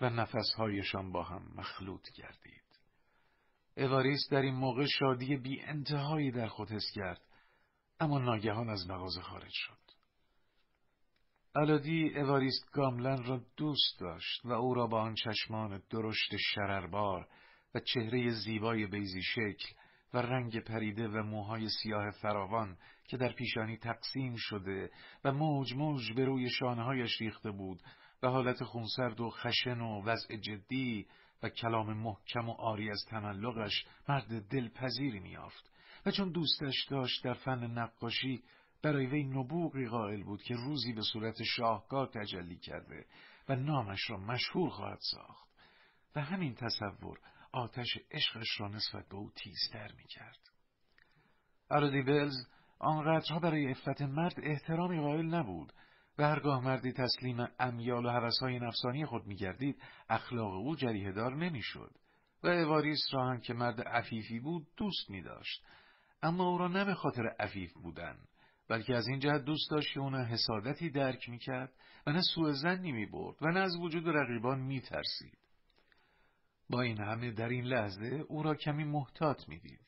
و نفسهایشان با هم مخلوط گردید. اواریست در این موقع شادی بی انتهایی در خود حس کرد اما ناگهان از مغازه خارج شد. علادی اواریست گاملن را دوست داشت و او را با آن چشمان درشت شرربار و چهره زیبای بیزی شکل و رنگ پریده و موهای سیاه فراوان که در پیشانی تقسیم شده و موج موج به روی شانهایش ریخته بود و حالت خونسرد و خشن و وضع جدی و کلام محکم و آری از تملقش مرد دلپذیری میافت و چون دوستش داشت در فن نقاشی برای وی نبوغی قائل بود که روزی به صورت شاهکار تجلی کرده و نامش را مشهور خواهد ساخت. و همین تصور آتش عشقش را نسبت به او تیزتر می کرد. ارودی بلز آنقدرها برای افت مرد احترامی قائل نبود و هرگاه مردی تسلیم امیال و حوثهای نفسانی خود میگردید اخلاق او جریه دار نمی‌شد و اواریس را هم که مرد عفیفی بود دوست می داشت اما او را نه به خاطر عفیف بودن بلکه از این جهت دوست داشت که او حسادتی درک می‌کرد و نه سوء زنی می برد و نه از وجود رقیبان می ترسید. با این همه در این لحظه او را کمی محتاط می‌دید.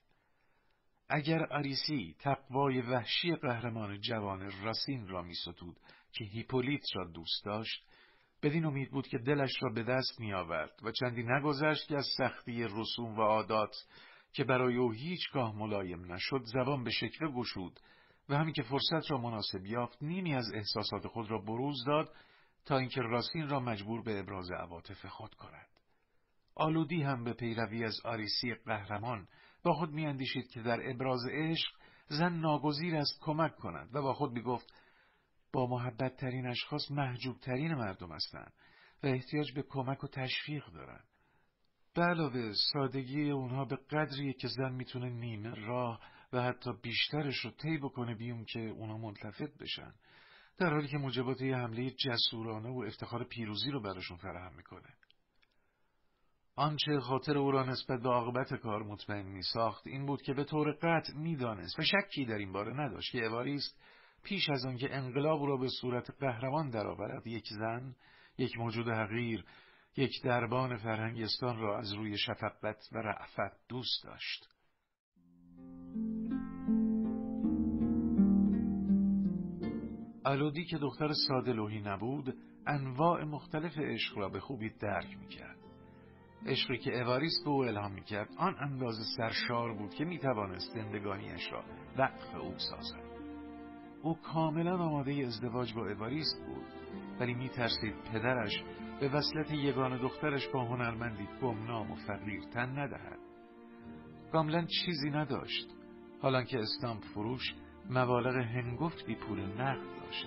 اگر آریسی تقوای وحشی قهرمان جوان راسین را میستود که هیپولیت را دوست داشت بدین امید بود که دلش را به دست می آورد و چندی نگذشت که از سختی رسوم و عادات که برای او هیچگاه ملایم نشد زبان به شکل گشود و همین که فرصت را مناسب یافت نیمی از احساسات خود را بروز داد تا اینکه راسین را مجبور به ابراز عواطف خود کند. آلودی هم به پیروی از آریسی قهرمان با خود میاندیشید که در ابراز عشق زن ناگزیر است کمک کند و با خود می‌گفت با محبت ترین اشخاص محجوب ترین مردم هستند و احتیاج به کمک و تشویق دارن. به علاوه سادگی اونها به قدریه که زن می‌تونه نیمه راه و حتی بیشترش رو طی بکنه بیون که اونا ملتفت بشن در حالی که موجبات یه حمله جسورانه و افتخار پیروزی رو براشون فراهم می‌کنه. آنچه خاطر او را نسبت به عاقبت کار مطمئن می ساخت این بود که به طور قطع می‌دانست و شکی در این باره نداشت که اواریست پیش از آنکه انقلاب را به صورت قهرمان درآورد یک زن یک موجود حقیر یک دربان فرهنگستان را از روی شفقت و رعفت دوست داشت. الودی که دختر ساده لوحی نبود انواع مختلف عشق را به خوبی درک می‌کرد. عشقی که اواریست به او الهام می‌کرد آن اندازه سرشار بود که می‌توانست زندگانیش را وقف او سازد. او کاملا آماده ازدواج با اواریست بود ولی میترسید پدرش به وصلت یگان دخترش با هنرمندی گمنام و فقیر تن ندهد. کاملا چیزی نداشت حالا که استامپ فروش مبالغ هنگفتی پول نقد داشت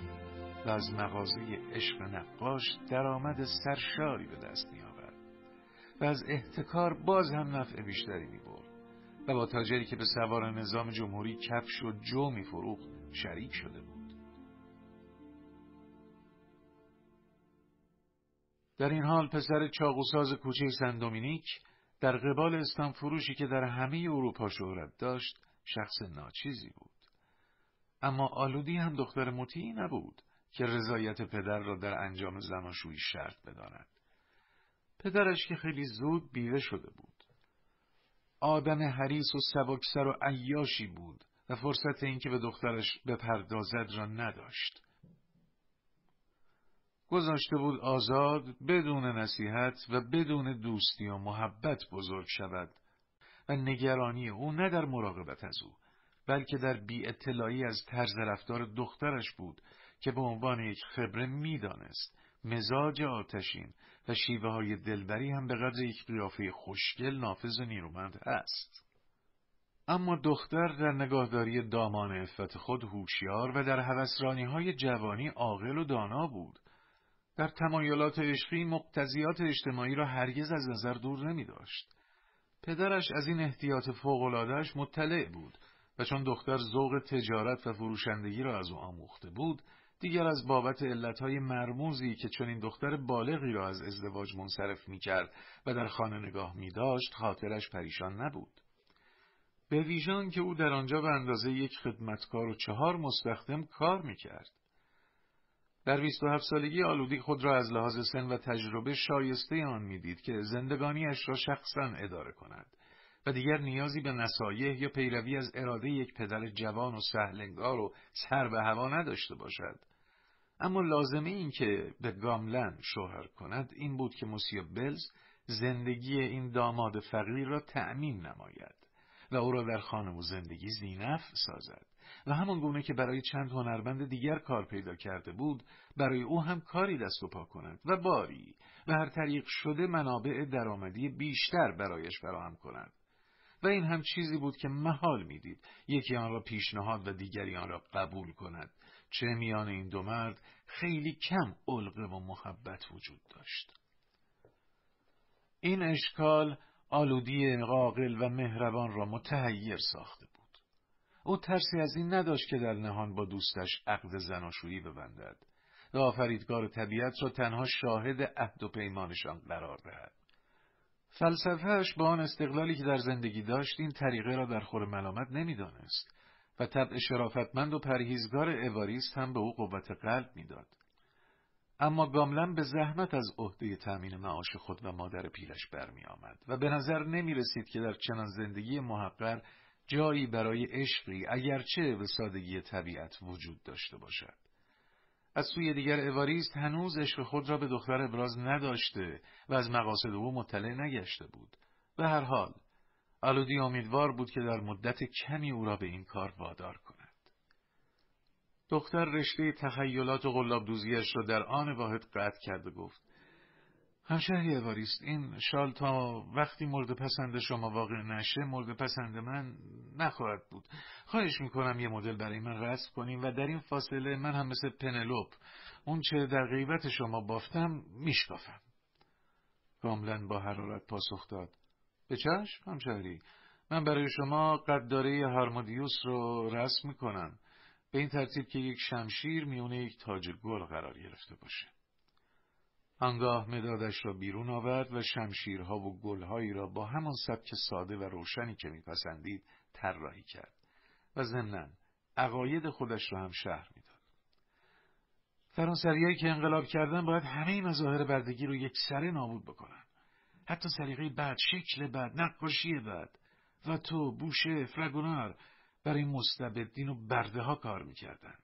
و از مغازه عشق نقاش درآمد سرشاری به دست می و از احتکار باز هم نفع بیشتری می برد و با تاجری که به سوار نظام جمهوری کفش و جو می فروخت شریک شده بود. در این حال پسر چاقوساز کوچه سن دومینیک در قبال استان فروشی که در همه اروپا شهرت داشت شخص ناچیزی بود. اما آلودی هم دختر مطیعی نبود که رضایت پدر را در انجام زناشویی شرط بداند. پدرش که خیلی زود بیوه شده بود. آدم حریص و سبکسر و عیاشی بود و فرصت اینکه به دخترش بپردازد را نداشت. گذاشته بود آزاد بدون نصیحت و بدون دوستی و محبت بزرگ شود و نگرانی او نه در مراقبت از او بلکه در بی اطلاعی از طرز رفتار دخترش بود که به عنوان یک خبره می‌دانست. مزاج آتشین شیوه های دلبری هم به قدر یک قیافه خوشگل نافذ و نیرومند است. اما دختر در نگاهداری دامان افت خود هوشیار و در هوسرانی های جوانی عاقل و دانا بود. در تمایلات عشقی مقتضیات اجتماعی را هرگز از نظر دور نمی داشت. پدرش از این احتیاط فوقلادهش مطلع بود و چون دختر ذوق تجارت و فروشندگی را از او آموخته بود دیگر از بابت علتهای مرموزی که چون این دختر بالغی را از ازدواج منصرف می کرد و در خانه نگاه می داشت خاطرش پریشان نبود. به ویژان که او در آنجا به اندازه یک خدمتکار و چهار مستخدم کار می کرد. در 27 سالگی آلودی خود را از لحاظ سن و تجربه شایسته آن می‌دید که زندگانیش را شخصا اداره کند و دیگر نیازی به نصایح یا پیروی از اراده یک پدر جوان و سهلنگار و سر به هوا نداشته باشد. اما لازمه این که به گاملن شوهر کند این بود که موسیو بلز زندگی این داماد فقیر را تأمین نماید و او را در خانه و زندگی زینف سازد. و همان گونه که برای چند هنرمند دیگر کار پیدا کرده بود برای او هم کاری دست و پا کند و باری و هر طریق شده منابع درآمدی بیشتر برایش فراهم کند. و این هم چیزی بود که محال می‌دید یکی آن را پیشنهاد و دیگری آن را قبول کند. چه میان این دو مرد خیلی کم علقه و محبت وجود داشت. این اشکال آلودی قاقل و مهربان را متحیر ساخته بود. او ترسی از این نداشت که در نهان با دوستش عقد زناشویی ببندد و آفریدگار طبیعت را تنها شاهد عهد و پیمانشان قرار دهد. فلسفهش با آن استقلالی که در زندگی داشت این طریقه را در خور ملامت نمی‌دانست. و طبع شرافتمند و پرهیزگار اواریست هم به او قوت قلب می‌داد. اما گاملن به زحمت از عهده تأمین معاش خود و مادر پیلش برمی آمد و به نظر نمی رسید که در چنان زندگی محقر جایی برای عشقی اگرچه به سادگی طبیعت وجود داشته باشد. از سوی دیگر اواریست هنوز عشق خود را به دختر ابراز نداشته و از مقاصد او مطلع نگشته بود. به هر حال، آلودی امیدوار بود که در مدت کمی او را به این کار وادار کند. دختر رشته تخیلات و غلاب دوزیش را در آن واحد قطع کرد و گفت همشهری اواریست این شال تا وقتی مورد پسند شما واقع نشه مورد پسند من نخواهد بود. خواهش می‌کنم یه مدل برای من رسم کنیم و در این فاصله من هم مثل پنلوپ اون چه در غیبت شما بافتم میشکافم. کاملا با حرارت پاسخ داد. به چشم همشهری من برای شما قداره هارمودیوس رو رسم می‌کنم به این ترتیب که یک شمشیر میونه یک تاج گل قرار گرفته باشه آنگاه مدادش را بیرون آورد و شمشیرها و گلهایی را با همان سبک ساده و روشنی که میپسندید طراحی کرد و ضمنا عقاید خودش را هم شهر می‌داد. فرانسویایی که انقلاب کردن باید همه مظاهر بردگی رو یک سره نابود بکنن. حتی سلیقه بد، شکل بد، نقاشی بد و تو، بوشه، فرگونار برای مستبدین و برده ها کار می‌کردند.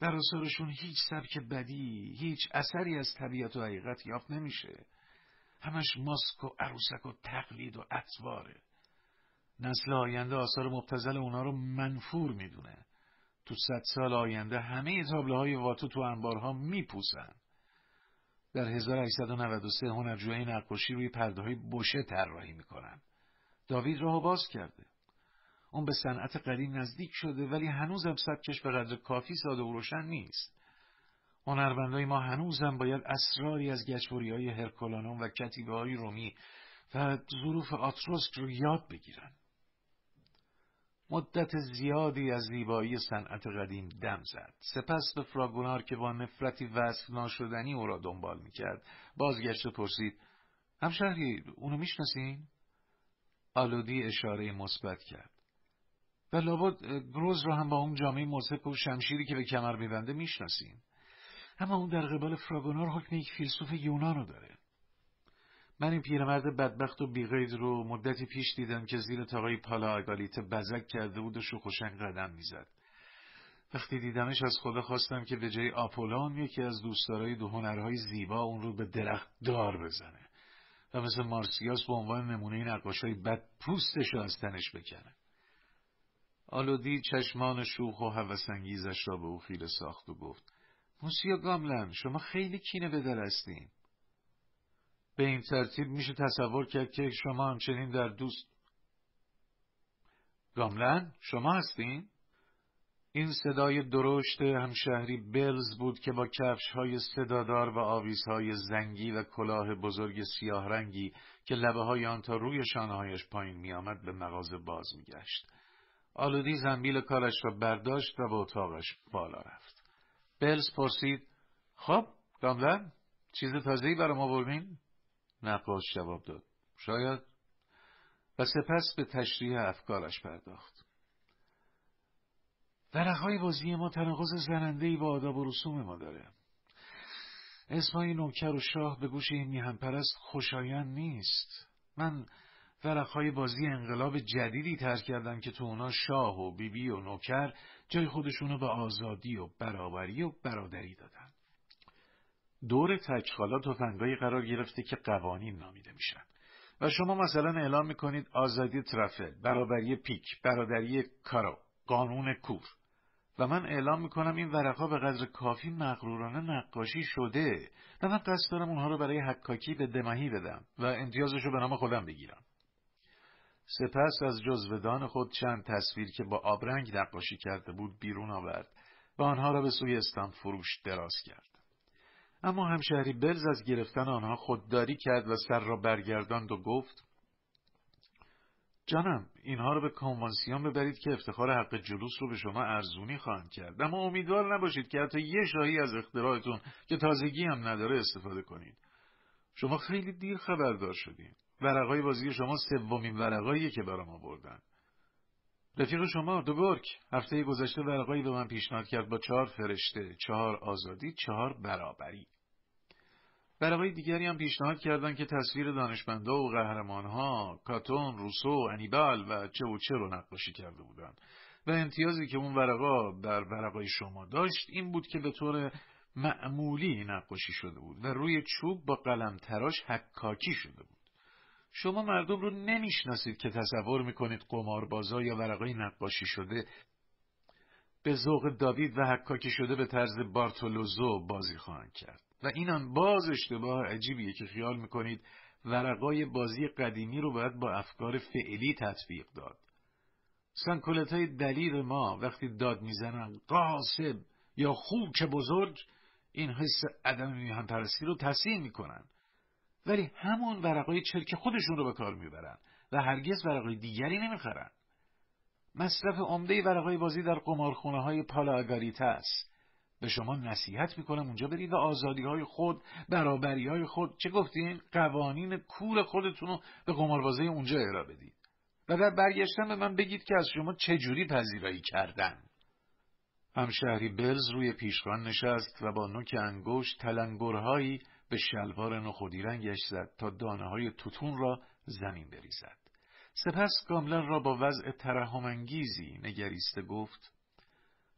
در آثارشون هیچ سبک بدی، هیچ اثری از طبیعت و حقیقت یافت نمیشه. همش ماسک و عروسک و تقلید و اطواره. نسل آینده آثار مبتزل اونا رو منفور می‌دونه. تو صد سال آینده همه تابله های واتو تو انبارها میپوسن. در 1893 هنرجوهای نقاشی روی پرده های بوشه طراحی می‌کنن. داوید راهو باز کرده. اون به صنعت قدیم نزدیک شده ولی هنوزم سبکش به قدر کافی ساده و روشن نیست. هنرمندای ما هنوزم باید اسراری از گچبوری های هرکولانوم و کتیبه های رومی و ظروف آتروسک رو یاد بگیرن. مدت زیادی از زیبایی صنعت قدیم دم زد. سپس به فراگونار که با نفرتی وصف ناشدنی او را دنبال می‌کرد بازگشت پرسید همشهری اونو می‌شناسین؟ آلودی اشاره مثبت کرد. و لابد گروز را هم با اون جامعه مزهک و شمشیری که به کمر میبنده می‌شناسیم اما اون در قبال فراگونار حکم یک فیلسوف یونانو داره من این پیرمرد بدبخت و بیغید رو مدتی پیش دیدم که زیر تاقای پالا اگالیت بزک کرده بود و شوخوشنگ قدم می‌زد. وقتی دیدمش از خدا خواستم که به جای آپولون یکی از دوستدارای دو هنرهای زیبا اون رو به درخت دار بزنه و مثل مارسیاس به عنوان نمونه نقاشای بد پوستش رو از تنش بکنه آلودی چشمان شوخ و هوسانگیزش را به او خیره ساخت و گفت موسیا گاملن شما خیلی کینه به دل هستین. به این ترتیب میشه تصور کرد که شما همچنین در دوست گاملن شما هستین؟ این صدای درشت همشهری بلز بود که با کفش های صدادار و آویزهای زنگی و کلاه بزرگ سیاه رنگی که لبه های آن تا روی شانههایش پایین می آمد به مغازه باز می گشت. آلودی زنبیل کارش را برداشت و به اتاقش بالا رفت. بلز پرسید خب گاملن چیز تازهی برام آوردین؟ نقاش جواب داد شاید و سپس به تشریح افکارش پرداخت. ورقهای بازی ما تناقض زنندهی با آداب و رسوم ما داره. اسمای نوکر و شاه به گوش این میهن پرست خوشایند نیست. من ورقهای بازی انقلاب جدیدی تر کردن که تو اونا شاه و بیبی بی و نوکر جای خودشونو به آزادی و برابری و برادری دادن. دور تکخالا تفنگایی قرار گرفته که قوانین نامیده میشن. و شما مثلا اعلام می‌کنید آزادی ترافل، برابری پیک، برادری کارو، قانون کور. و من اعلام می‌کنم این ورقها به قدر کافی مغرورانه نقاشی شده و من قصد دارم اونها رو برای حکاکی به دمهی بدم و امتیازش رو به نام خودم بگیرم. سپس از جزودان خود چند تصویر که با آبرنگ نقاشی کرده بود بیرون آورد و آنها را به سوی استان فروش دراز کرد. اما همشهری بلز از گرفتن آنها خودداری کرد و سر را برگرداند و گفت جانم اینها رو به کنوانسیون ببرید که افتخار حق جلوس رو به شما ارزونی خواهند کرد. اما امیدوار نباشید که حتی یه شاهی از اختراعتون که تازگی هم نداره استفاده کنید. شما خیلی دیر خبردار شدید ورقای بازی شما سومین ورقاییه که برام آوردن. رفیق شما دوگرک هفته گذشته ورقایی به من پیشنهاد کرد با چهار فرشته چهار آزادی چهار برابری. ورقای دیگری هم پیشنهاد کردن که تصویر دانشمندا و قهرمانها کاتون روسو انیبال و چه و چه رو نقاشی کرده بودن و امتیازی که اون ورقا در ورقای شما داشت این بود که به طور معمولی نقاشی شده بود و روی چوب با قلم تراش حکاکی شده بود. شما مردم رو نمی‌شناسید که تصور می‌کنید قماربازا یا ورقای نقاشی شده به ذوق داوید و حکاکی شده به طرز بارتولوزو بازی خواهند کرد. و اینم باز اشتباه عجیبیه که خیال می‌کنید ورقای بازی قدیمی رو باید با افکار فعلی تطبیق داد. سنکولت های دلیل ما وقتی داد می‌زنن قاسب یا خوک بزرگ این حس عدم میهن پرستی رو تصیح می‌کنن. ولی همون ورقای چرک خودشون رو به کار می‌برن و هرگز ورقای دیگری نمی‌خرن. مصرف عمده ورقای بازی در قمارخونه های پالا است. به شما نصیحت می‌کنم اونجا برید و آزادی های خود برابری های خود. چه گفتین؟ قوانین کور خودتون رو به قماربازی اونجا ارائه بدید. و در برگشتن به من بگید که از شما چجوری پذیرایی کردن. همشهری بلز روی پیشخان نشست و با نوک انگشت تلنگرهایی به شلوار نخودی رنگش زد تا دانه های توتون را زمین بریزد. سپس کاملا را با وضع ترحمانگیزی نگریسته گفت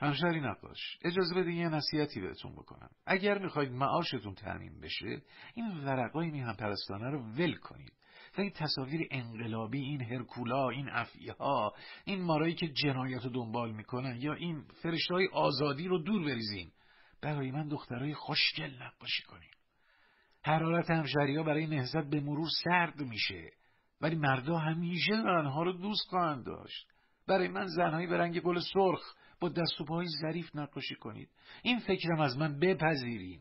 همشهری نقاش. اجازه بده یه نصیحتی بهتون بکنم. اگر می‌خواید معاشتون تعمین بشه این ورقای میهم پرستانه رو ول کنید. و این تصاویر انقلابی این هرکولا این افیها این مارایی که جنایت رو دنبال می‌کنن یا این فرشتهای آزادی رو دور بریزین. برای من دخترای خوشگل نقاشی کنین. حرارت همشهری ها برای نهزت به مرور سرد میشه. ولی مردا همیشه زنها رو دوست خواهند داشت. برای من زنهایی به رنگ گل سرخ با دست و پای ظریف نقاشی کنید. این فکرم از من بپذیرین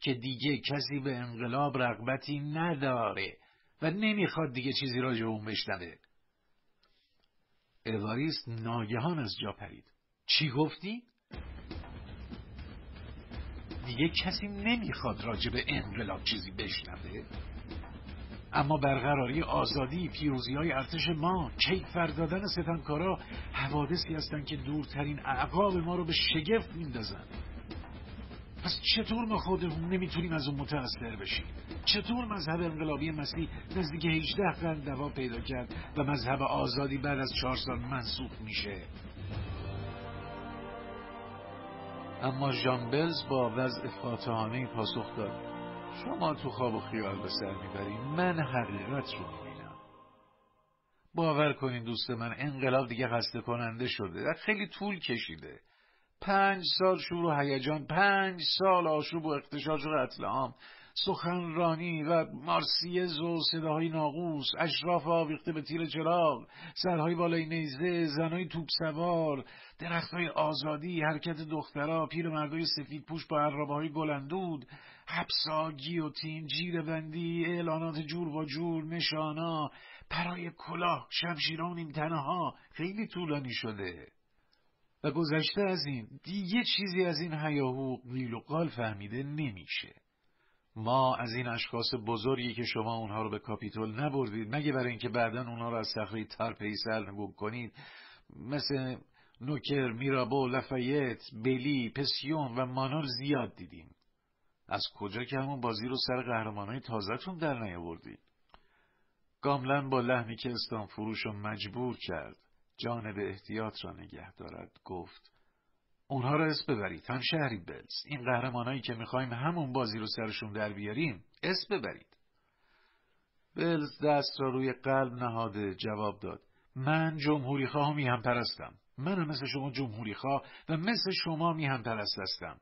که دیگه کسی به انقلاب رغبتی نداره و نمی‌خواد دیگه چیزی راجع اون بشنوه. اواریست ناگهان از جا پرید. چی گفتی؟ دیگه کسی نمی‌خواد راجع به انقلاب چیزی بشنوه؟ اما برقراری آزادی پیروزی های ارتش ما کیک فردادن ستمکارا حوادثی هستند که دورترین اعقاب ما رو به شگفت میندازن پس چطور ما خودمون نمی‌تونیم از اون متأثر بشیم؟ چطور مذهب انقلابی مسیح نزدیک 18 قرن دوا پیدا کرد و مذهب آزادی بعد از چهار سال منسوخ میشه؟ اما ژان با وضع فاتحانه پاسخ داد. شما تو خواب و خیال به سر می‌برین. من حقیقت رو می‌بینم. باور کنین دوست من انقلاب دیگه خسته کننده شده. در خیلی طول کشیده. پنج سال شور و هیجان پنج سال آشوب و اختشاش و قتل عام. سخنرانی و مارسیز و صداهای ناقوس اشراف آویخته به تیر چراغ سرهای بالای نیزه زنهای توپ سوار درختهای آزادی حرکت دخترها پیر مردای سفید پوش با عرابه های گلندود حبسا گیوتین جیر بندی اعلانات جور و جور نشانا. پرای کلاه شمشیران این ها خیلی طولانی شده. و گذشته از این دیگه چیزی از این هیاهو قیل و قال فهمیده نمیشه. ما از این اشخاص بزرگی که شما اونها رو به کاپیتول نبردید مگه برای اینکه بعدا اونها رو از صخره تار سر کنید. مثل نوکر، میرابو، لفایت، بلی، پسیون و مانور زیاد دیدیم. از کجا که همون بازی رو سر قهرمانای تازهتون در نیاوردید گاملن با لحنی که استان فروش رو مجبور کرد جانب احتیاط را نگه دارد گفت اونها را اسم ببرید هم شهری بلز. این قهرمانایی که می‌خوایم همون بازی رو سرشون در بیاریم اسم ببرید. بلز دست را روی قلب نهاده جواب داد من جمهوری خواه هم پرستم منم مثل شما جمهوری خواه و مثل شما میهم پرست هستم.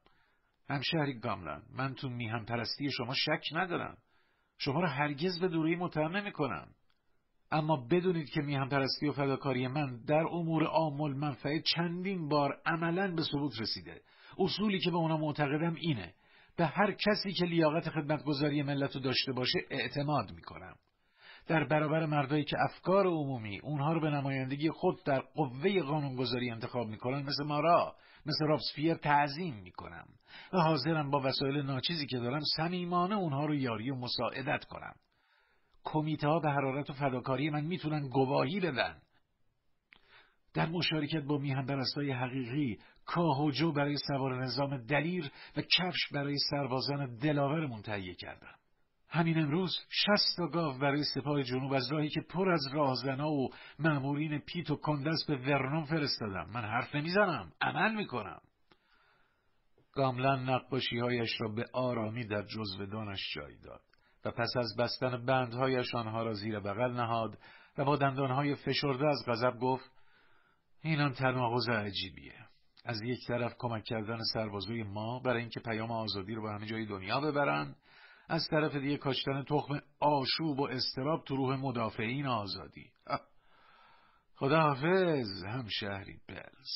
همشهری گاملن من تو میهم پرستی شما شک ندارم. شما را هرگز به دوری متهم نمی کنم اما بدونید که میهم پرستی و فداکاری من در امور آمل منفعه چندین بار عملا به ثبوت رسیده. اصولی که به اونا معتقدم اینه. به هر کسی که لیاقت خدمتگذاری ملت رو داشته باشه اعتماد می‌کنم. در برابر مردایی که افکار عمومی اونها رو به نمایندگی خود در قوه قانونگذاری انتخاب می‌کنن مثل مارا مثل رابسفیر تعظیم می‌کنم. و حاضرم با وسایل ناچیزی که دارم صمیمانه اونها رو یاری و مساعدت کنم. کمیته ها به حرارت و فداکاری من می‌تونن گواهی بدن. در مشارکت با میهم برستای حقیقی کاه و جو برای سوار نظام دلیر و کفش برای سربازان دلاورمون تهیه کردم. همین امروز شست تا گاو برای سپاه جنوب از راهی که پر از راهزنا و مأمورین پیت و کندس به ورنون فرستادم. من حرف نمی‌زنم. عمل می‌کنم. گاملن هایش را به آرامی در جزودانش جای داد و پس از بستن بندهایش آنها را زیر بغل نهاد و با دندانهای فشرده از غضب گفت اینان تناقض عجیبیه. از یک طرف کمک کردن سربازوی ما برای اینکه پیام آزادی رو به همه جای دنیا ببرن از طرف دیگه کاشتن تخم آشوب و استراب تو روح مدافعین آزادی. خداحافظ هم شهری بلز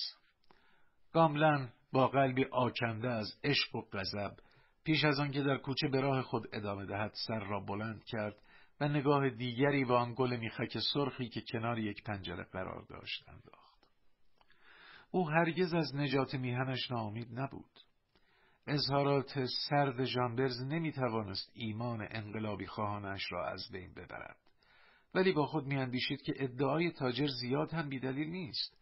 گاملن با قلبی آکنده از عشق و غضب پیش از آن که در کوچه به راه خود ادامه دهد سر را بلند کرد و نگاه دیگری به آن گل میخک سرخی که کنار یک پنجره قرار داشت انداخت. او هرگز از نجات میهنش ناامید نبود. اظهارات سرد ژامبرز نمی توانست ایمان انقلابی خواهانش را از بین ببرد. ولی با خود میاندیشید که ادعای تاجر زیاد هم بیدلیل نیست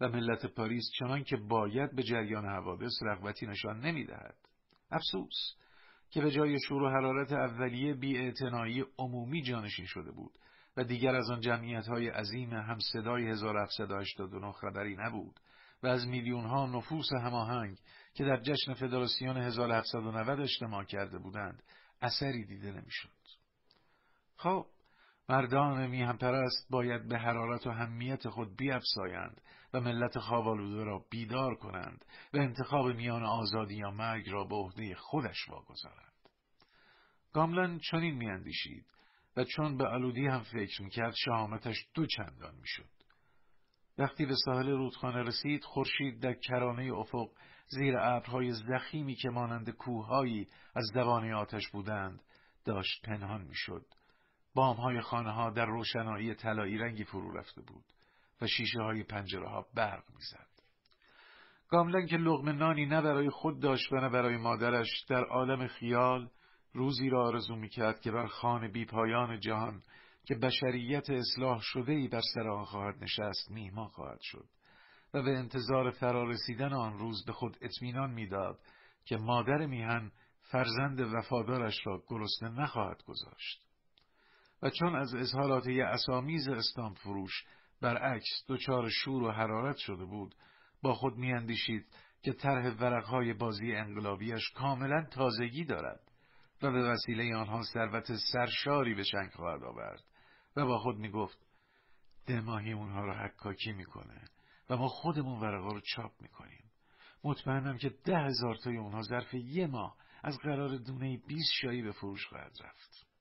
و ملت پاریس چنان که باید به جریان حوادث رغبتی نشان نمی‌دهد. افسوس که به جای شور و حرارت اولیه بی عمومی جانشین شده بود و دیگر از آن جمعیت های عظیم هم صدای 1789 خبری نبود و از میلیون ها نفوس هماهنگ که در جشن فدراسیون 1790 اجتماع کرده بودند اثری دیده نمی‌شد. خب مردان میهم پرست باید به حرارت و همیت خود بیافزایند و ملت خوابالوده را بیدار کنند و انتخاب میان آزادی یا مرگ را به عهده خودش واگذارند. گاملن چنین میاندیشید و چون به آلودی هم فکر می‌کرد شهامتش دو چندان می‌شد. وقتی به ساحل رودخانه رسید خورشید در کرانه افق زیر ابرهای زخیمی که مانند کوههایی از دوانه آتش بودند داشت پنهان می‌شد بامهای خانه ها در روشنایی طلایی رنگی فرو رفته بود و شیشه های پنجره ها برق می‌زد. گاملن که لغم نانی نه برای خود داشت و نه برای مادرش در عالم خیال روزی را آرزو می‌کرد که بر خان بیپایان جهان که بشریت اصلاح شده ای بر سر آن خواهد نشست میهمان خواهد شد و به انتظار فرارسیدن آن روز به خود اطمینان می‌داد که مادر میهن فرزند وفادارش را گرسنه نخواهد گذاشت. و چون از اظهارات اسامیز استام فروش برعکس دچار شور و حرارت شده بود با خود میاندیشید که طرح ورقهای بازی انقلابیش کاملا تازگی دارد و به وسیله آنها ثروت سرشاری به چنگ خواهد آورد و با خود می‌گفت دماهی اونها را حکاکی می‌کنه و ما خودمون ورقا رو چاپ می‌کنیم. مطمئنم که ده هزار تای اونها ظرف یه ماه از قرار دونه 20 شایی به فروش خواهد رفت.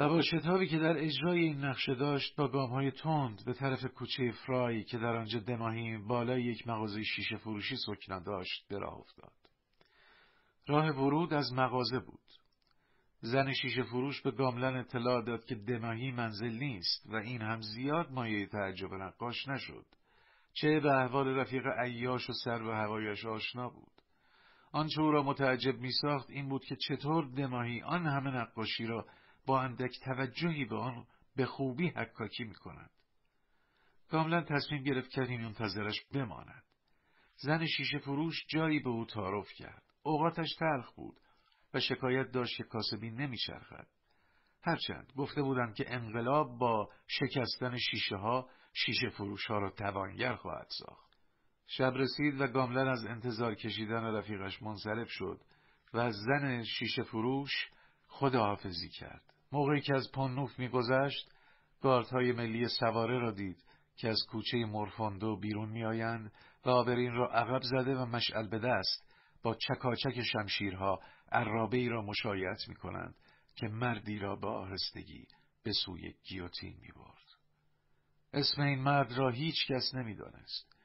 و با شتابی که در اجرای این نقشه داشت با گام های تند به طرف کوچه فرای که در آنجا دماهی بالای یک مغازه شیشه فروشی سکنا داشت به راه افتاد. راه ورود از مغازه بود. زن شیشه فروش به گاملن اطلاع داد که دماهی منزل نیست و این هم زیاد مایه تعجب نقاش نشد. چه به احوال رفیق عیاش و سر و هوایش آشنا بود. آنچه او را متعجب می ساخت این بود که چطور دماهی آن همه نقاشی را با اندک توجهی به آن به خوبی حکاکی می کند. کاملا تصمیم گرفت کمی منتظرش بماند. زن شیشه فروش جایی به او تعارف کرد. اوقاتش تلخ بود و شکایت داشت که کاسبی نمیچرخد. هرچند گفته بودند که انقلاب با شکستن شیشه ها شیشه فروش ها را توانگر خواهد ساخت. شب رسید و گاملن از انتظار کشیدن رفیقش منصرف شد و از زن شیشه فروش خداحافظی کرد. موقعی که از پانوف میگذشت گاردهای ملی سواره را دید که از کوچه مورفوندو بیرون میآیند و آبرین را عقب زده و مشعل به دست با چکاچک شمشیرها عرابه ای را مشایعت می کنند که مردی را به آهستگی به سوی گیوتین می برد. اسم این مرد را هیچ کس نمی دانست.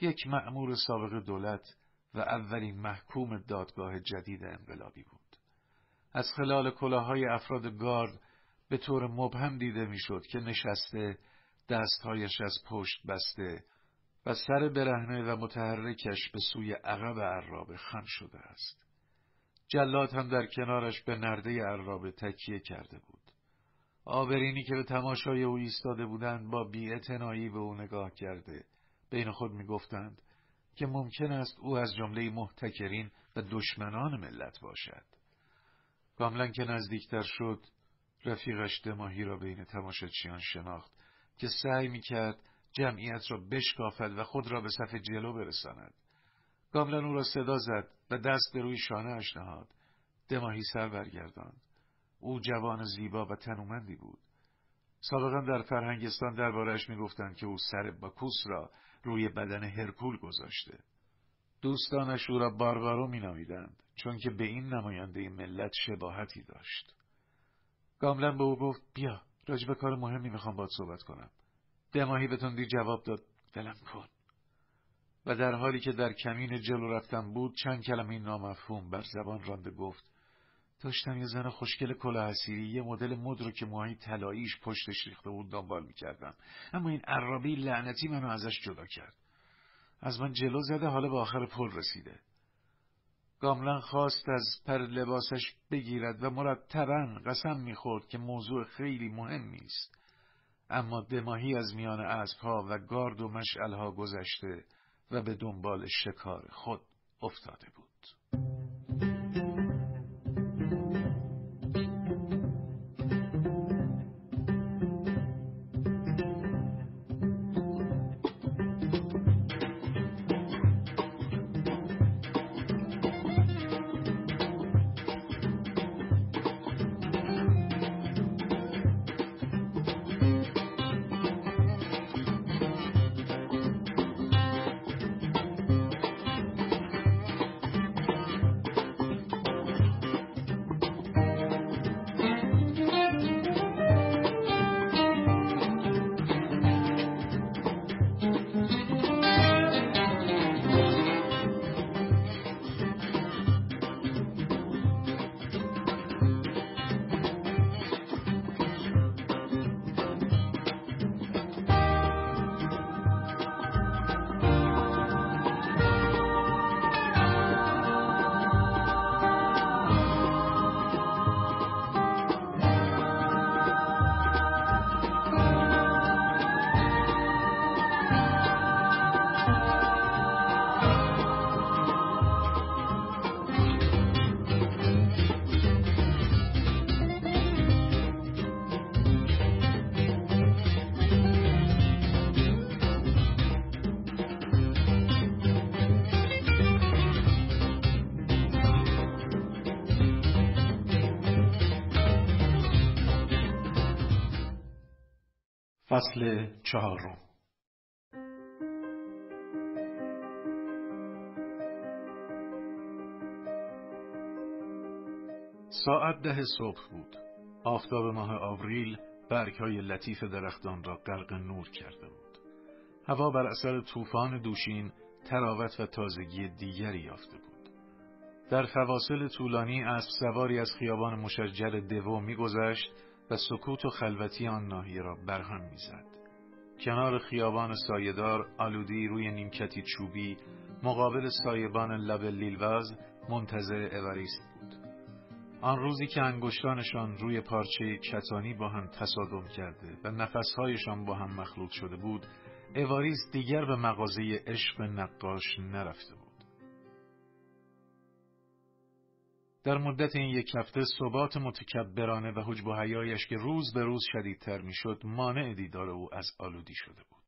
یک مأمور سابق دولت و اولین محکوم دادگاه جدید انقلابی بود. از خلال کلاهای افراد گارد به طور مبهم دیده می‌شد که نشسته دستهایش از پشت بسته و سر برهنه و متحرکش به سوی عقب عرابه خم شده است. جلات هم در کنارش به نرده عرابه تکیه کرده بود. آبرینی که به تماشای او ایستاده بودند با بیعتنایی به او نگاه کرده بین خود می‌گفتند که ممکن است او از جمله محتکرین و دشمنان ملت باشد. کاملا که نزدیکتر شد رفیقش دماهی را بین تماشاچیان شناخت که سعی می‌کرد جمعیت را بشکافد و خود را به صف جلو برساند. کاملا او را صدا زد و دست به روی شانه نهاد. دماهی سر برگرداند. او جوان زیبا و تنومندی بود. سابقا در فرهنگستان دربارهش می‌گفتند که او سر باکوس را روی بدن هرکول گذاشته. دوستانش او را باربارو مینامیدند چون که به این نماینده ملت شباهتی داشت. گاملن به او گفت بیا راجب کار مهمی می‌خوام باید صحبت کنم. دماهی به تندی جواب داد ولم کن. و در حالی که در کمین جلو رفتن بود چند کلمه نامفهوم بر زبان رانده گفت داشتم یه زن خوشگل کلاه حسیری یه مدل مد رو که موهای طلاییش پشتش ریخته بود دنبال می‌کردم اما این عرابی لعنتی منو ازش جدا کرد از من جلو زده حالا به آخر پل رسیده. گاملن خواست از پر لباسش بگیرد و مرتبا قسم می‌خورد که موضوع خیلی مهمی است اما دماهی از میان اسبها و گارد و مشعلها گذشته و به دنبال شکار خود افتاده بود. فصل چهارم ساعت ده صبح بود. آفتاب ماه آوریل برگ های لطیف درختان را غرق نور کرده بود. هوا بر اثر طوفان دوشین تراوت و تازگی دیگری یافته بود. در فواصل طولانی اسب سواری از خیابان مشجر دوو میگذشت و سکوت و خلوتی آن ناحیه را برهم می‌زد. کنار خیابان سایدار آلودی روی نیمکتی چوبی مقابل سایبان لب لیلواز منتظر اوریست بود. آن روزی که انگشتانشان روی پارچه کتانی با هم تصادم کرده و نفسهایشان با هم مخلوط شده بود، اواریست دیگر به مغازه عشق نقاش نرفته در مدت این یک هفته ثبات متکبرانه و حجب و حیایش که روز به روز شدیدتر می‌شد مانع دیدار او از آلودی شده بود.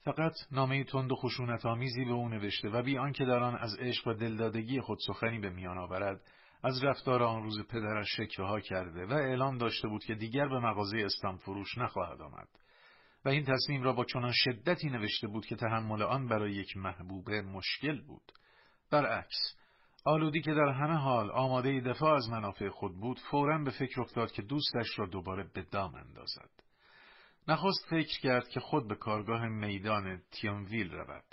فقط نامه تند و خشونت آمیزی به او نوشته و بی آنکه در آن از عشق و دلدادگی خود سخنی به میان آورد از رفتار آن روز پدرش شکوه کرده و اعلام داشته بود که دیگر به مغازه استان فروش نخواهد آمد و این تصمیم را با چنان شدتی نوشته بود که تحمل آن برای یک محبوبه مشکل بود برعکس آلودی که در همه حال آماده دفاع از منافع خود بود فورا به فکر افتاد که دوستش را دوباره به دام اندازد. نخست فکر کرد که خود به کارگاه میدان تیانویل رود.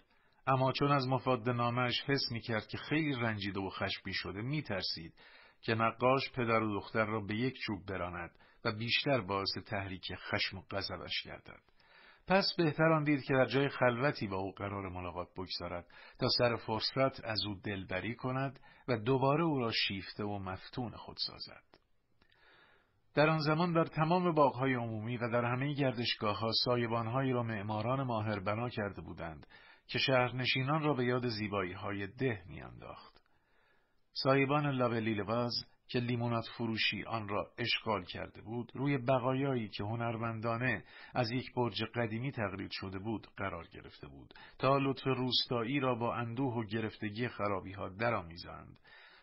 اما چون از مفاد نامش حس می کرد که خیلی رنجیده و خشبی شده می ترسید که نقاش پدر و دختر را به یک چوب براند و بیشتر باعث تحریک خشم و غضبش گردد. پس بهتر آن دید که در جای خلوتی با او قرار ملاقات بگذارد تا سر فرصت از او دلبری کند و دوباره او را شیفته و مفتون خود سازد. در آن زمان در تمام باغهای عمومی و در همه گردشگاه ها سایبانهایی را معماران ماهر بنا کرده بودند که شهرنشینان را به یاد زیبایی های ده میانداخت. سایبان لاولیلواز که لیمونات فروشی آن را اشغال کرده بود روی بقایایی که هنرمندانه از یک برج قدیمی تقلید شده بود قرار گرفته بود تا لطف روستایی را با اندوه و گرفتگی خرابی ها درآمیزند.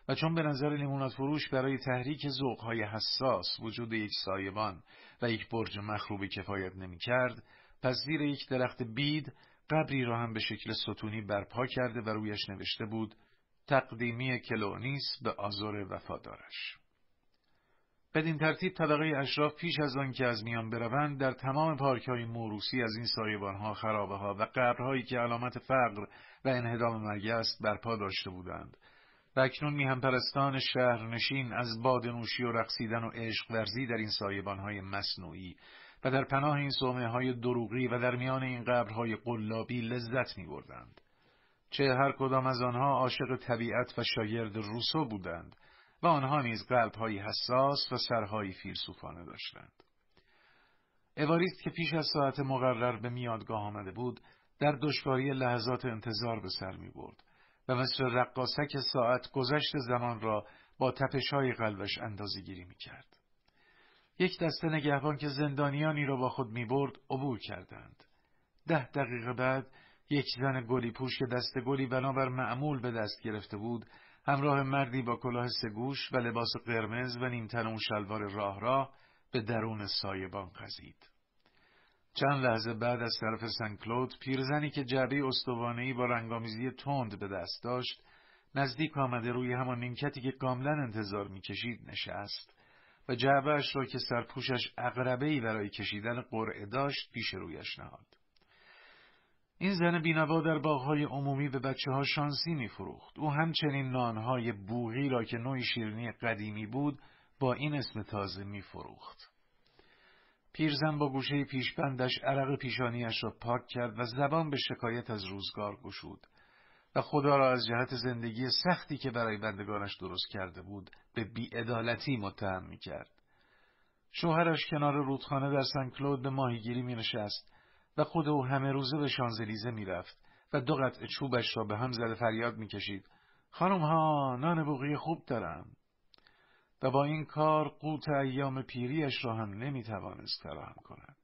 و چون به نظر لیمونات فروش برای تحریک ذوقهای حساس وجود یک سایبان و یک برج مخروبی کفایت نمی کرد پس زیر یک درخت بید قبری را هم به شکل ستونی برپا کرده و رویش نوشته بود تقدیمی کلونیس به آزار وفادارش. بدین ترتیب طبقه اشراف پیش از آن که از میان بروند در تمام پارک های موروسی از این سایبانها، خرابه ها و قبرهایی که علامت فقر و انهدام مرگ است برپا داشته بودند و اکنون میهم پرستان شهرنشین از بادنوشی و رقصیدن و عشق ورزی در این سایبانهای مصنوعی و در پناه این صومعه های دروغی و در میان این قبرهای قلابی لذت می بردند. چه هر کدام از آنها عاشق طبیعت و شاگرد روسو بودند و آنها نیز قلبهایی حساس و سرهایی فیلسوفانه داشتند. اواریست که پیش از ساعت مقرر به میادگاه آمده بود در دشواری لحظات انتظار به سر می برد و مثل رقاسک ساعت گذشت زمان را با تپش های قلبش اندازه گیری می کرد. یک دسته نگهبان که زندانیانی را با خود می برد عبور کردند. ده دقیقه بعد یک زن گلی پوش که دست گلی بنابر معمول به دست گرفته بود همراه مردی با کلاه سگوش و لباس قرمز و نیمتن و شلوار راه راه به درون سایبان قزید. چند لحظه بعد از طرف سنکلود پیرزنی که جعبه استوانهای با رنگامیزی تند به دست داشت نزدیک آمده روی همان نیمکتی که کاملا انتظار می‌کشید نشست و جعبهاش را که سرپوشش ای برای کشیدن قرعه داشت پیش رویش نهاد. این زن بینوا در باغهای عمومی به بچه ها شانسی میفروخت. او همچنین نانهای بوغی را که نوعی شیرینی قدیمی بود با این اسم تازه میفروخت. پیرزن با گوشه پیشبندش عرق پیشانیش را پاک کرد و زبان به شکایت از روزگار گشود و خدا را از جهت زندگی سختی که برای بندگانش درست کرده بود به بیعدالتی متهم می کرد. شوهرش کنار رودخانه در سن به ماهیگیری می نشست و خود او همه روزه به شانزلیزه می رفت و دو قطع چوبش را به هم زده فریاد می کشید. خانم ها نان بوغی خوب دارم. و با این کار قوت ایام پیریش را هم نمی توانست فراهم کند.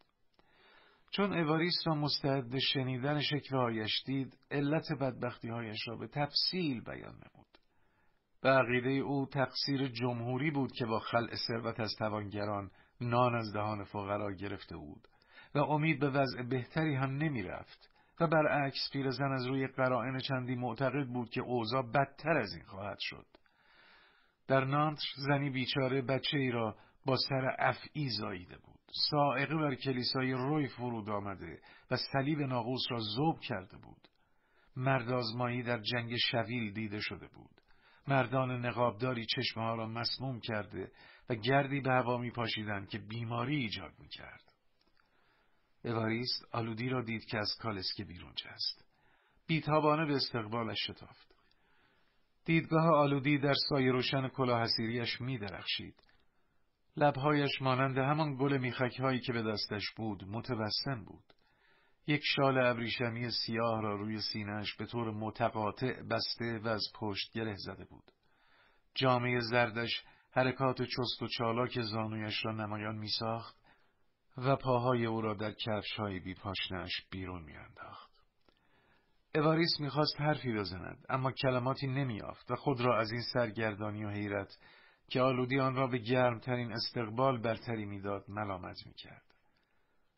چون اواریست را مستعد شنیدن شکوهایش دید علت بدبختیهایش را به تفصیل بیان نمود. به عقیده او تقصیر جمهوری بود که با خلع ثروت از توانگران نان از دهان فقرا گرفته بود و امید به وضع بهتری هم نمی رفت و برعکس پیرزن از روی قرائن چندی معتقد بود که اوضاع بدتر از این خواهد شد. در نانتر زنی بیچاره بچه ای را با سر افعی زاییده بود. سائقه بر کلیسای روی فرود آمده و صلیب ناقوس را زوب کرده بود. مردازمایی در جنگ شویل دیده شده بود. مردان نقابداری چشمه را مسموم کرده و گردی به هوا می پاشیدند که بیماری ایجاد می کرد. اواریست آلودی را دید که از کالسکه بیرون جست. بیتابانه به استقبالش شتافت. دیدگاه آلودی در سایه روشن کلاه حسیریش می درخشید. لبهایش مانند همان گل میخک که به دستش بود متوسم بود. یک شال ابریشمی سیاه را روی سینهش به طور متقاطع بسته و از پشت گره زده بود. جامعه زردش حرکات چست و چالاک زانویش را نمایان می ساخت و پاهای او را در کفش های بی پاشنش بیرون می انداخت. اواریس می‌خواست حرفی بزند اما کلماتی نمیافت و خود را از این سرگردانی و حیرت که آلودی آن را به گرمترین استقبال برتری می‌داد ملامت می‌کرد.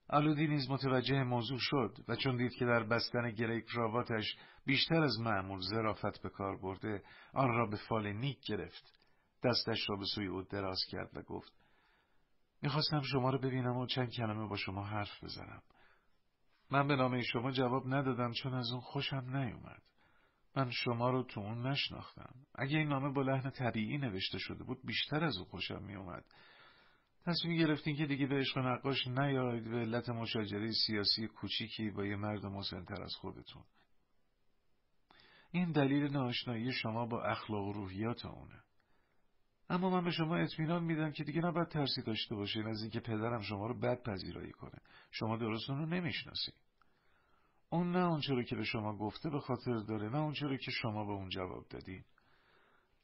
آلودی نیز متوجه موضوع شد و چون دید که در بستن گره کراواتش بیشتر از معمول زرافت به کار برده آن را به فال نیک گرفت دستش را به سوی او دراز کرد و گفت می‌خواستم شما را ببینم و چند کلمه با شما حرف بزنم. من به نامه شما جواب ندادم چون از اون خوشم نیومد. من شما رو تو اون نشناختم. اگه این نامه با لحن طبیعی نوشته شده بود بیشتر از اون خوشم میومد تصمیم گرفتین که دیگه به عشق نقاش نیاید به علت مشاجره سیاسی کوچیکی با یه مرد مسنتر از خودتون. این دلیل ناشنایی شما با اخلاق و روحیات اونه. اما من به شما اطمینان میدم که دیگه نباید ترسی داشته باشین از اینکه پدرم شما رو بد پذیرایی کنه. شما درست اون رو نمی‌شناسید اون نه اونچه رو که به شما گفته به خاطر داره نه اونچه رو که شما به اون جواب دادین.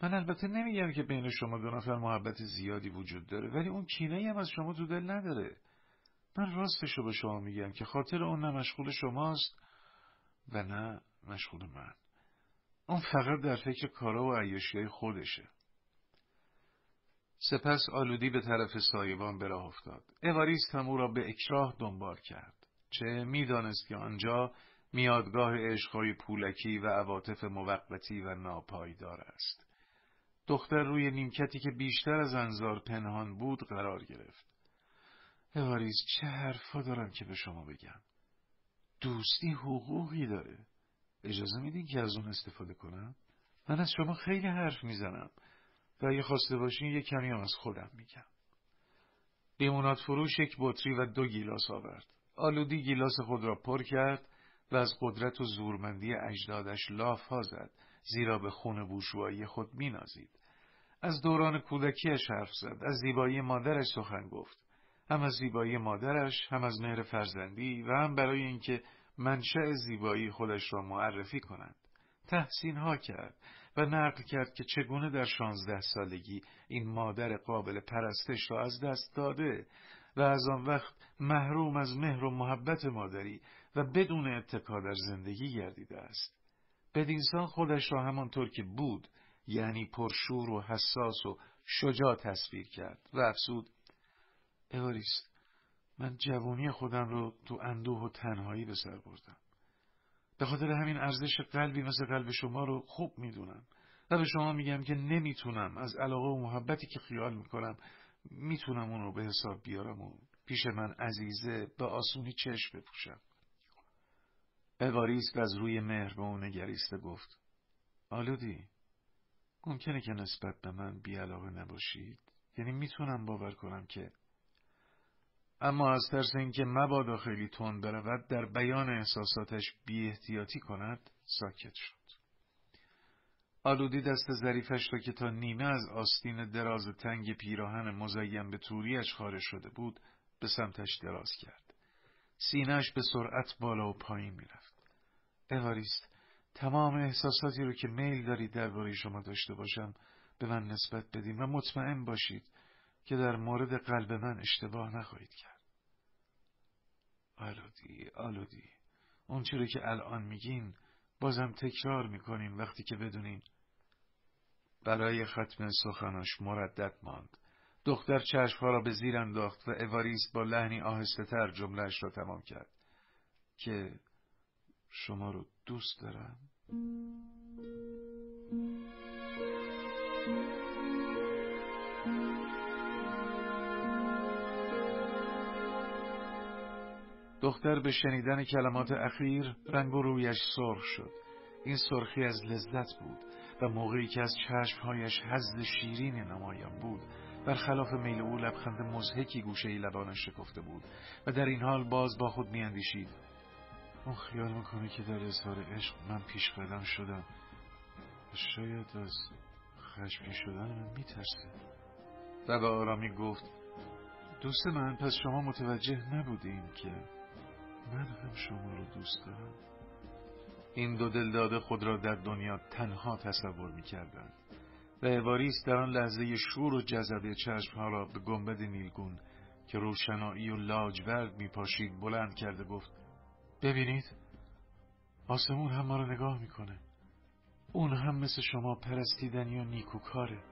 من البته نمیگم که بین شما دو نفر محبت زیادی وجود داره ولی اون کینه هم از شما تو دل نداره. من راستش رو به شما میگم که خاطر اون نه مشغول شماست و نه مشغول من. اون فقط در فکر کارا و عیاشی خودشه. سپس آلودی به طرف سایبان به راه افتاد. اواریست هم او را به اکراه دنبال کرد. چه می‌دانست که آنجا میادگاه عشقهای پولکی و عواطف موقتی و ناپایدار است. دختر روی نیمکتی که بیشتر از انظار پنهان بود قرار گرفت. اواریز چه حرفا دارم که به شما بگم؟ دوستی حقوقی داره. اجازه میدین که از اون استفاده کنم؟ من از شما خیلی حرف می‌زنم و اگه خواسته باشین یه کمی هم از خودم میگم. لیمونات فروش یک بطری و دو گیلاس آورد. آلودی گیلاس خود را پر کرد و از قدرت و زورمندی اجدادش لاف ها زد زیرا به خون بوشوایی خود مینازید. از دوران کودکیش حرف زد از زیبایی مادرش سخن گفت هم از زیبایی مادرش هم از مهر فرزندی و هم برای اینکه منشأ زیبایی خودش را معرفی کنند تحسین ها کرد و نقل کرد که چگونه در شانزده سالگی این مادر قابل پرستش را از دست داده و از آن وقت محروم از مهر و محبت مادری و بدون اتکا در زندگی گردیده است. بدینسان خودش را همانطور که بود یعنی پرشور و حساس و شجاع تصویر کرد و افسود اواریست من جوانی خودم رو تو اندوه و تنهایی به سر بردم به خاطر همین ارزش قلبی مثل قلب شما رو خوب می‌دونم. و به شما میگم که نمی‌تونم از علاقه و محبتی که خیال می‌کنم می‌تونم اون رو به حساب بیارم و پیش من عزیزه به آسونی چشم بپوشم. اواریست از روی مهر به اون نگریسته گفت آلودی ممکنه که نسبت به من بیعلاقه نباشید؟ یعنی می‌تونم باور کنم که اما از ترس اینکه مبادا خیلی تند برود در بیان احساساتش بی احتیاطی کند ساکت شد. آلودی دست ظریفش را که تا نیمه از آستین دراز تنگ پیراهن مزین به توریش خارج شده بود به سمتش دراز کرد. سینهش به سرعت بالا و پایین می‌رفت. اواریست تمام احساساتی رو که میل دارید درباره شما داشته باشم به من نسبت بدین و مطمئن باشید. که در مورد قلب من اشتباه نخواهید کرد. آلودی، آلودی، اون چیزی که الان میگین بازم تکرار می‌کنین وقتی که بدونین برای ختم سخناش مردد ماند. دختر چشمها را به زیر انداخت و اواریست با لحنی آهسته تر جملهش را تمام کرد که شما رو دوست دارم دختر به شنیدن کلمات اخیر رنگ و رویش سرخ شد. این سرخی از لذت بود و موقعی که از چشمهایش حزد شیرین نمایان بود برخلاف میل او لبخند مزهکی گوشه لبانش شکفته بود و در این حال باز با خود میاندیشید. اون خیال می‌کنه که در اظهار عشق من پیش قدم شدم. شاید از خشمی شدن من میترسه. و به آرامی گفت دوست من پس شما متوجه نبودین که من هم شما رو دوست دارم. این دو دلداده خود را در دنیا تنها تصور می‌کردند. و اواریس در آن لحظه شور و جذبه چشمها را به گنبد نیلگون که روشنایی و لاجورد میپاشید بلند کرده گفت ببینید آسمون هم ما رو نگاه می‌کنه. اون هم مثل شما پرستیدنی و نیکوکاره.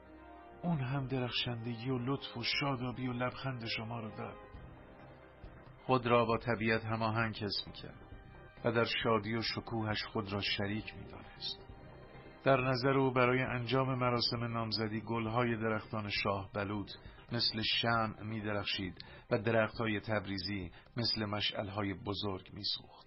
اون هم درخشندگی و لطف و شادابی و لبخند شما رو داد خود را با طبیعت هماهنگ حس می‌کرد و در شادی و شکوهش خود را شریک می‌دانست در نظر او برای انجام مراسم نامزدی گلهای درختان شاه بلوط مثل شم می درخشید و درختهای تبریزی مثل مشعلهای بزرگ می سوخت.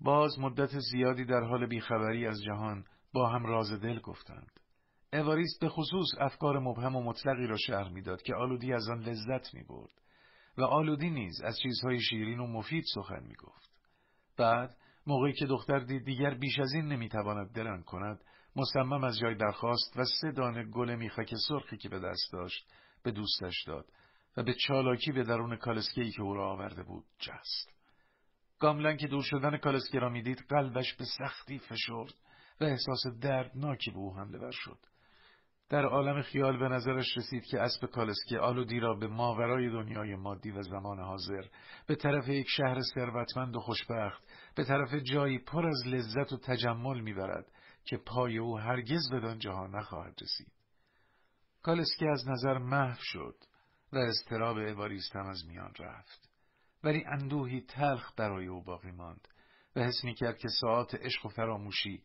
باز مدت زیادی در حال بیخبری از جهان با هم راز دل گفتند. اواریست به خصوص افکار مبهم و مطلقی را شهر می‌داد که آلودی از آن لذت می برد و آلودی نیز از چیزهای شیرین و مفید سخن می گفت. بعد موقعی که دختر دید دیگر بیش از این نمی‌تواند درنگ کند مصمم از جای برخاست و سه دانه گل میخک سرخی که به دست داشت به دوستش داد و به چالاکی به درون کالسکه‌ای که او را آورده بود جست گاملن که دور شدن کالسکه را می‌دید قلبش به سختی فشرد و احساس دردناکی به او حمله ور شد. در عالم خیال به نظرش رسید که اسب کالسکه آلودی را به ماورای دنیای مادی و زمان حاضر به طرف یک شهر ثروتمند و خوشبخت به طرف جایی پر از لذت و تجمل می‌برد که پای او هرگز به جهان نخواهد رسید. کالسکی از نظر محو شد و استراب اواریست هم از میان رفت. ولی اندوهی تلخ برای او باقی ماند و حس می کرد که ساعت عشق و فراموشی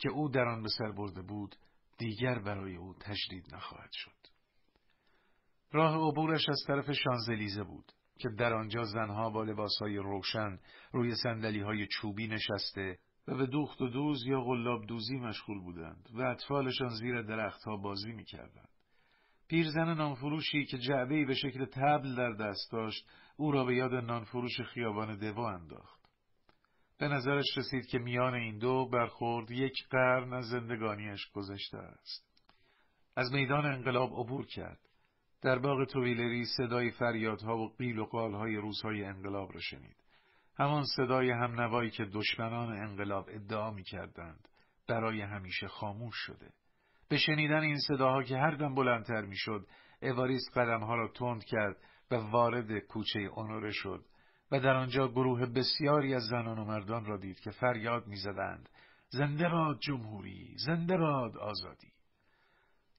که او در آن به سر برده بود دیگر برای او تجدید نخواهد شد. راه عبورش از طرف شانزلیزه بود که در آنجا زنها با لباسهای روشن روی سندلی چوبی نشسته و به دوخت و دوز یا غلاب دوزی مشغول بودند و اطفالشان زیر درختها بازی می‌کردند. پیرزن نانفروشی که جعبهی به شکل تبل در دست داشت او را به یاد نانفروش خیابان دوا انداخت. به نظرش رسید که میان این دو برخورد یک قرن از زندگانیش گذشته است. از میدان انقلاب عبور کرد. در باغ تویلری صدای فریادها و قیل و قالهای روزهای انقلاب را شنید. همان صدای همنوایی که دشمنان انقلاب ادعا می کردند برای همیشه خاموش شده. به شنیدن این صداها که هر دم بلندتر می‌شد، اواریست قدمها را تند کرد و وارد کوچه اونوره شد و در آنجا گروه بسیاری از زنان و مردان را دید که فریاد می‌زدند. زنده باد جمهوری زنده باد آزادی.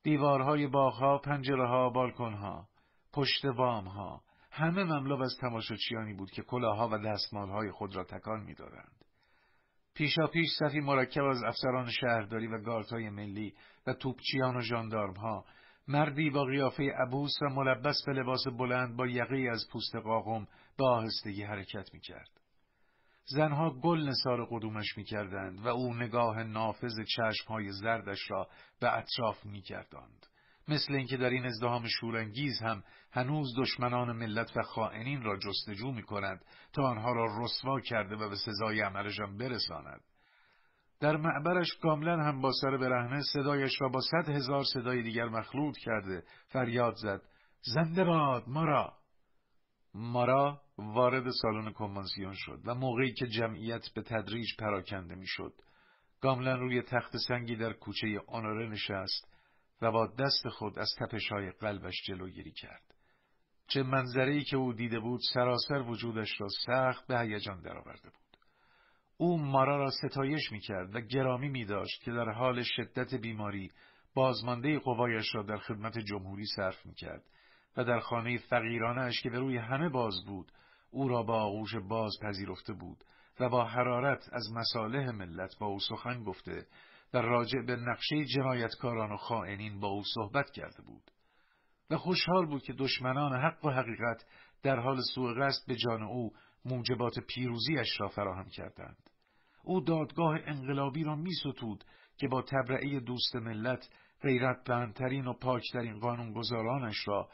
دیوارهای باغها پنجرهها بالکنها پشت وامها همه مملو از تماشاچیانی بود که کلاها و دستمالهای خود را تکان می‌دادند. پیشا پیش صفی مرکب از افسران شهرداری و گاردهای ملی و توپچیان و ژاندارمها مردی با قیافه عبوس و ملبس به لباس بلند با یقی از پوست قاقم به آهستگی حرکت می‌کرد. زنها گل نصار قدومش می‌کردند و او نگاه نافذ چشمهای زردش را به اطراف می‌کردند. مثل اینکه در این ازدهام شورانگیز هم هنوز دشمنان ملت و خائنین را جستجو می کند تا آنها را رسوا کرده و به سزای عملشان برساند. در معبرش کاملا هم با سر برهنه صدایش را با صد هزار صدای دیگر مخلوط کرده فریاد زد زنده باد مارا مارا وارد سالن کنوانسیون شد و موقعی که جمعیت به تدریج پراکنده می‌شد. گاملن روی تخت سنگی در کوچه آناره نشست و با دست خود از تپشهای قلبش جلوگیری کرد. چه منظری که او دیده بود سراسر وجودش را سخت به هیجان درآورده بود. او مارا را ستایش می کرد و گرامی می داشت که در حال شدت بیماری بازمانده قوایش را در خدمت جمهوری صرف می کرد و در خانه فقیرانش که به روی همه باز بود او را با آغوش باز پذیرفته بود و با حرارت از مصالح ملت با او سخن گفته و راجع به نقشه جنایتکاران و خائنین با او صحبت کرده بود و خوشحال بود که دشمنان حق و حقیقت در حال سوء قصد به جان او موجبات پیروزیش را فراهم کردند. او دادگاه انقلابی را می ستود که با تبرعه دوست ملت غیرت بندترین و پاکترین قانونگذارانش را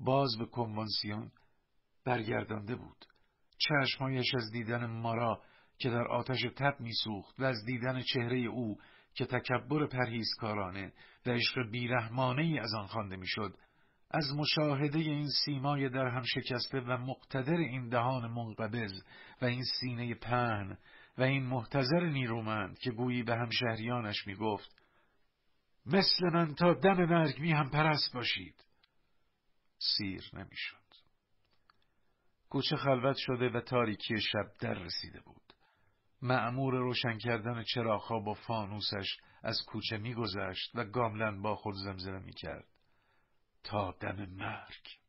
باز به کنوانسیون برگردانده بود. چشمهایش از دیدن مارا که در آتش تب میسوخت و از دیدن چهره او که تکبر پرهیزکارانه و عشق بیرحمانه ای از آن خوانده می‌شد از مشاهده این سیمای در هم شکسته و مقتدر این دهان منقبض و این سینه پهن و این محتضر نیرومند که گویی به همشهریانش می گفت مثل من تا دم مرگ می هم پرست باشید سیر نمی‌شد. کوچه خلوت شده و تاریکی شب در رسیده بود. معمور روشن کردن چراغها با فانوسش از کوچه میگذشت و گاملن با خود زمزمه می‌کرد تا دم مرگ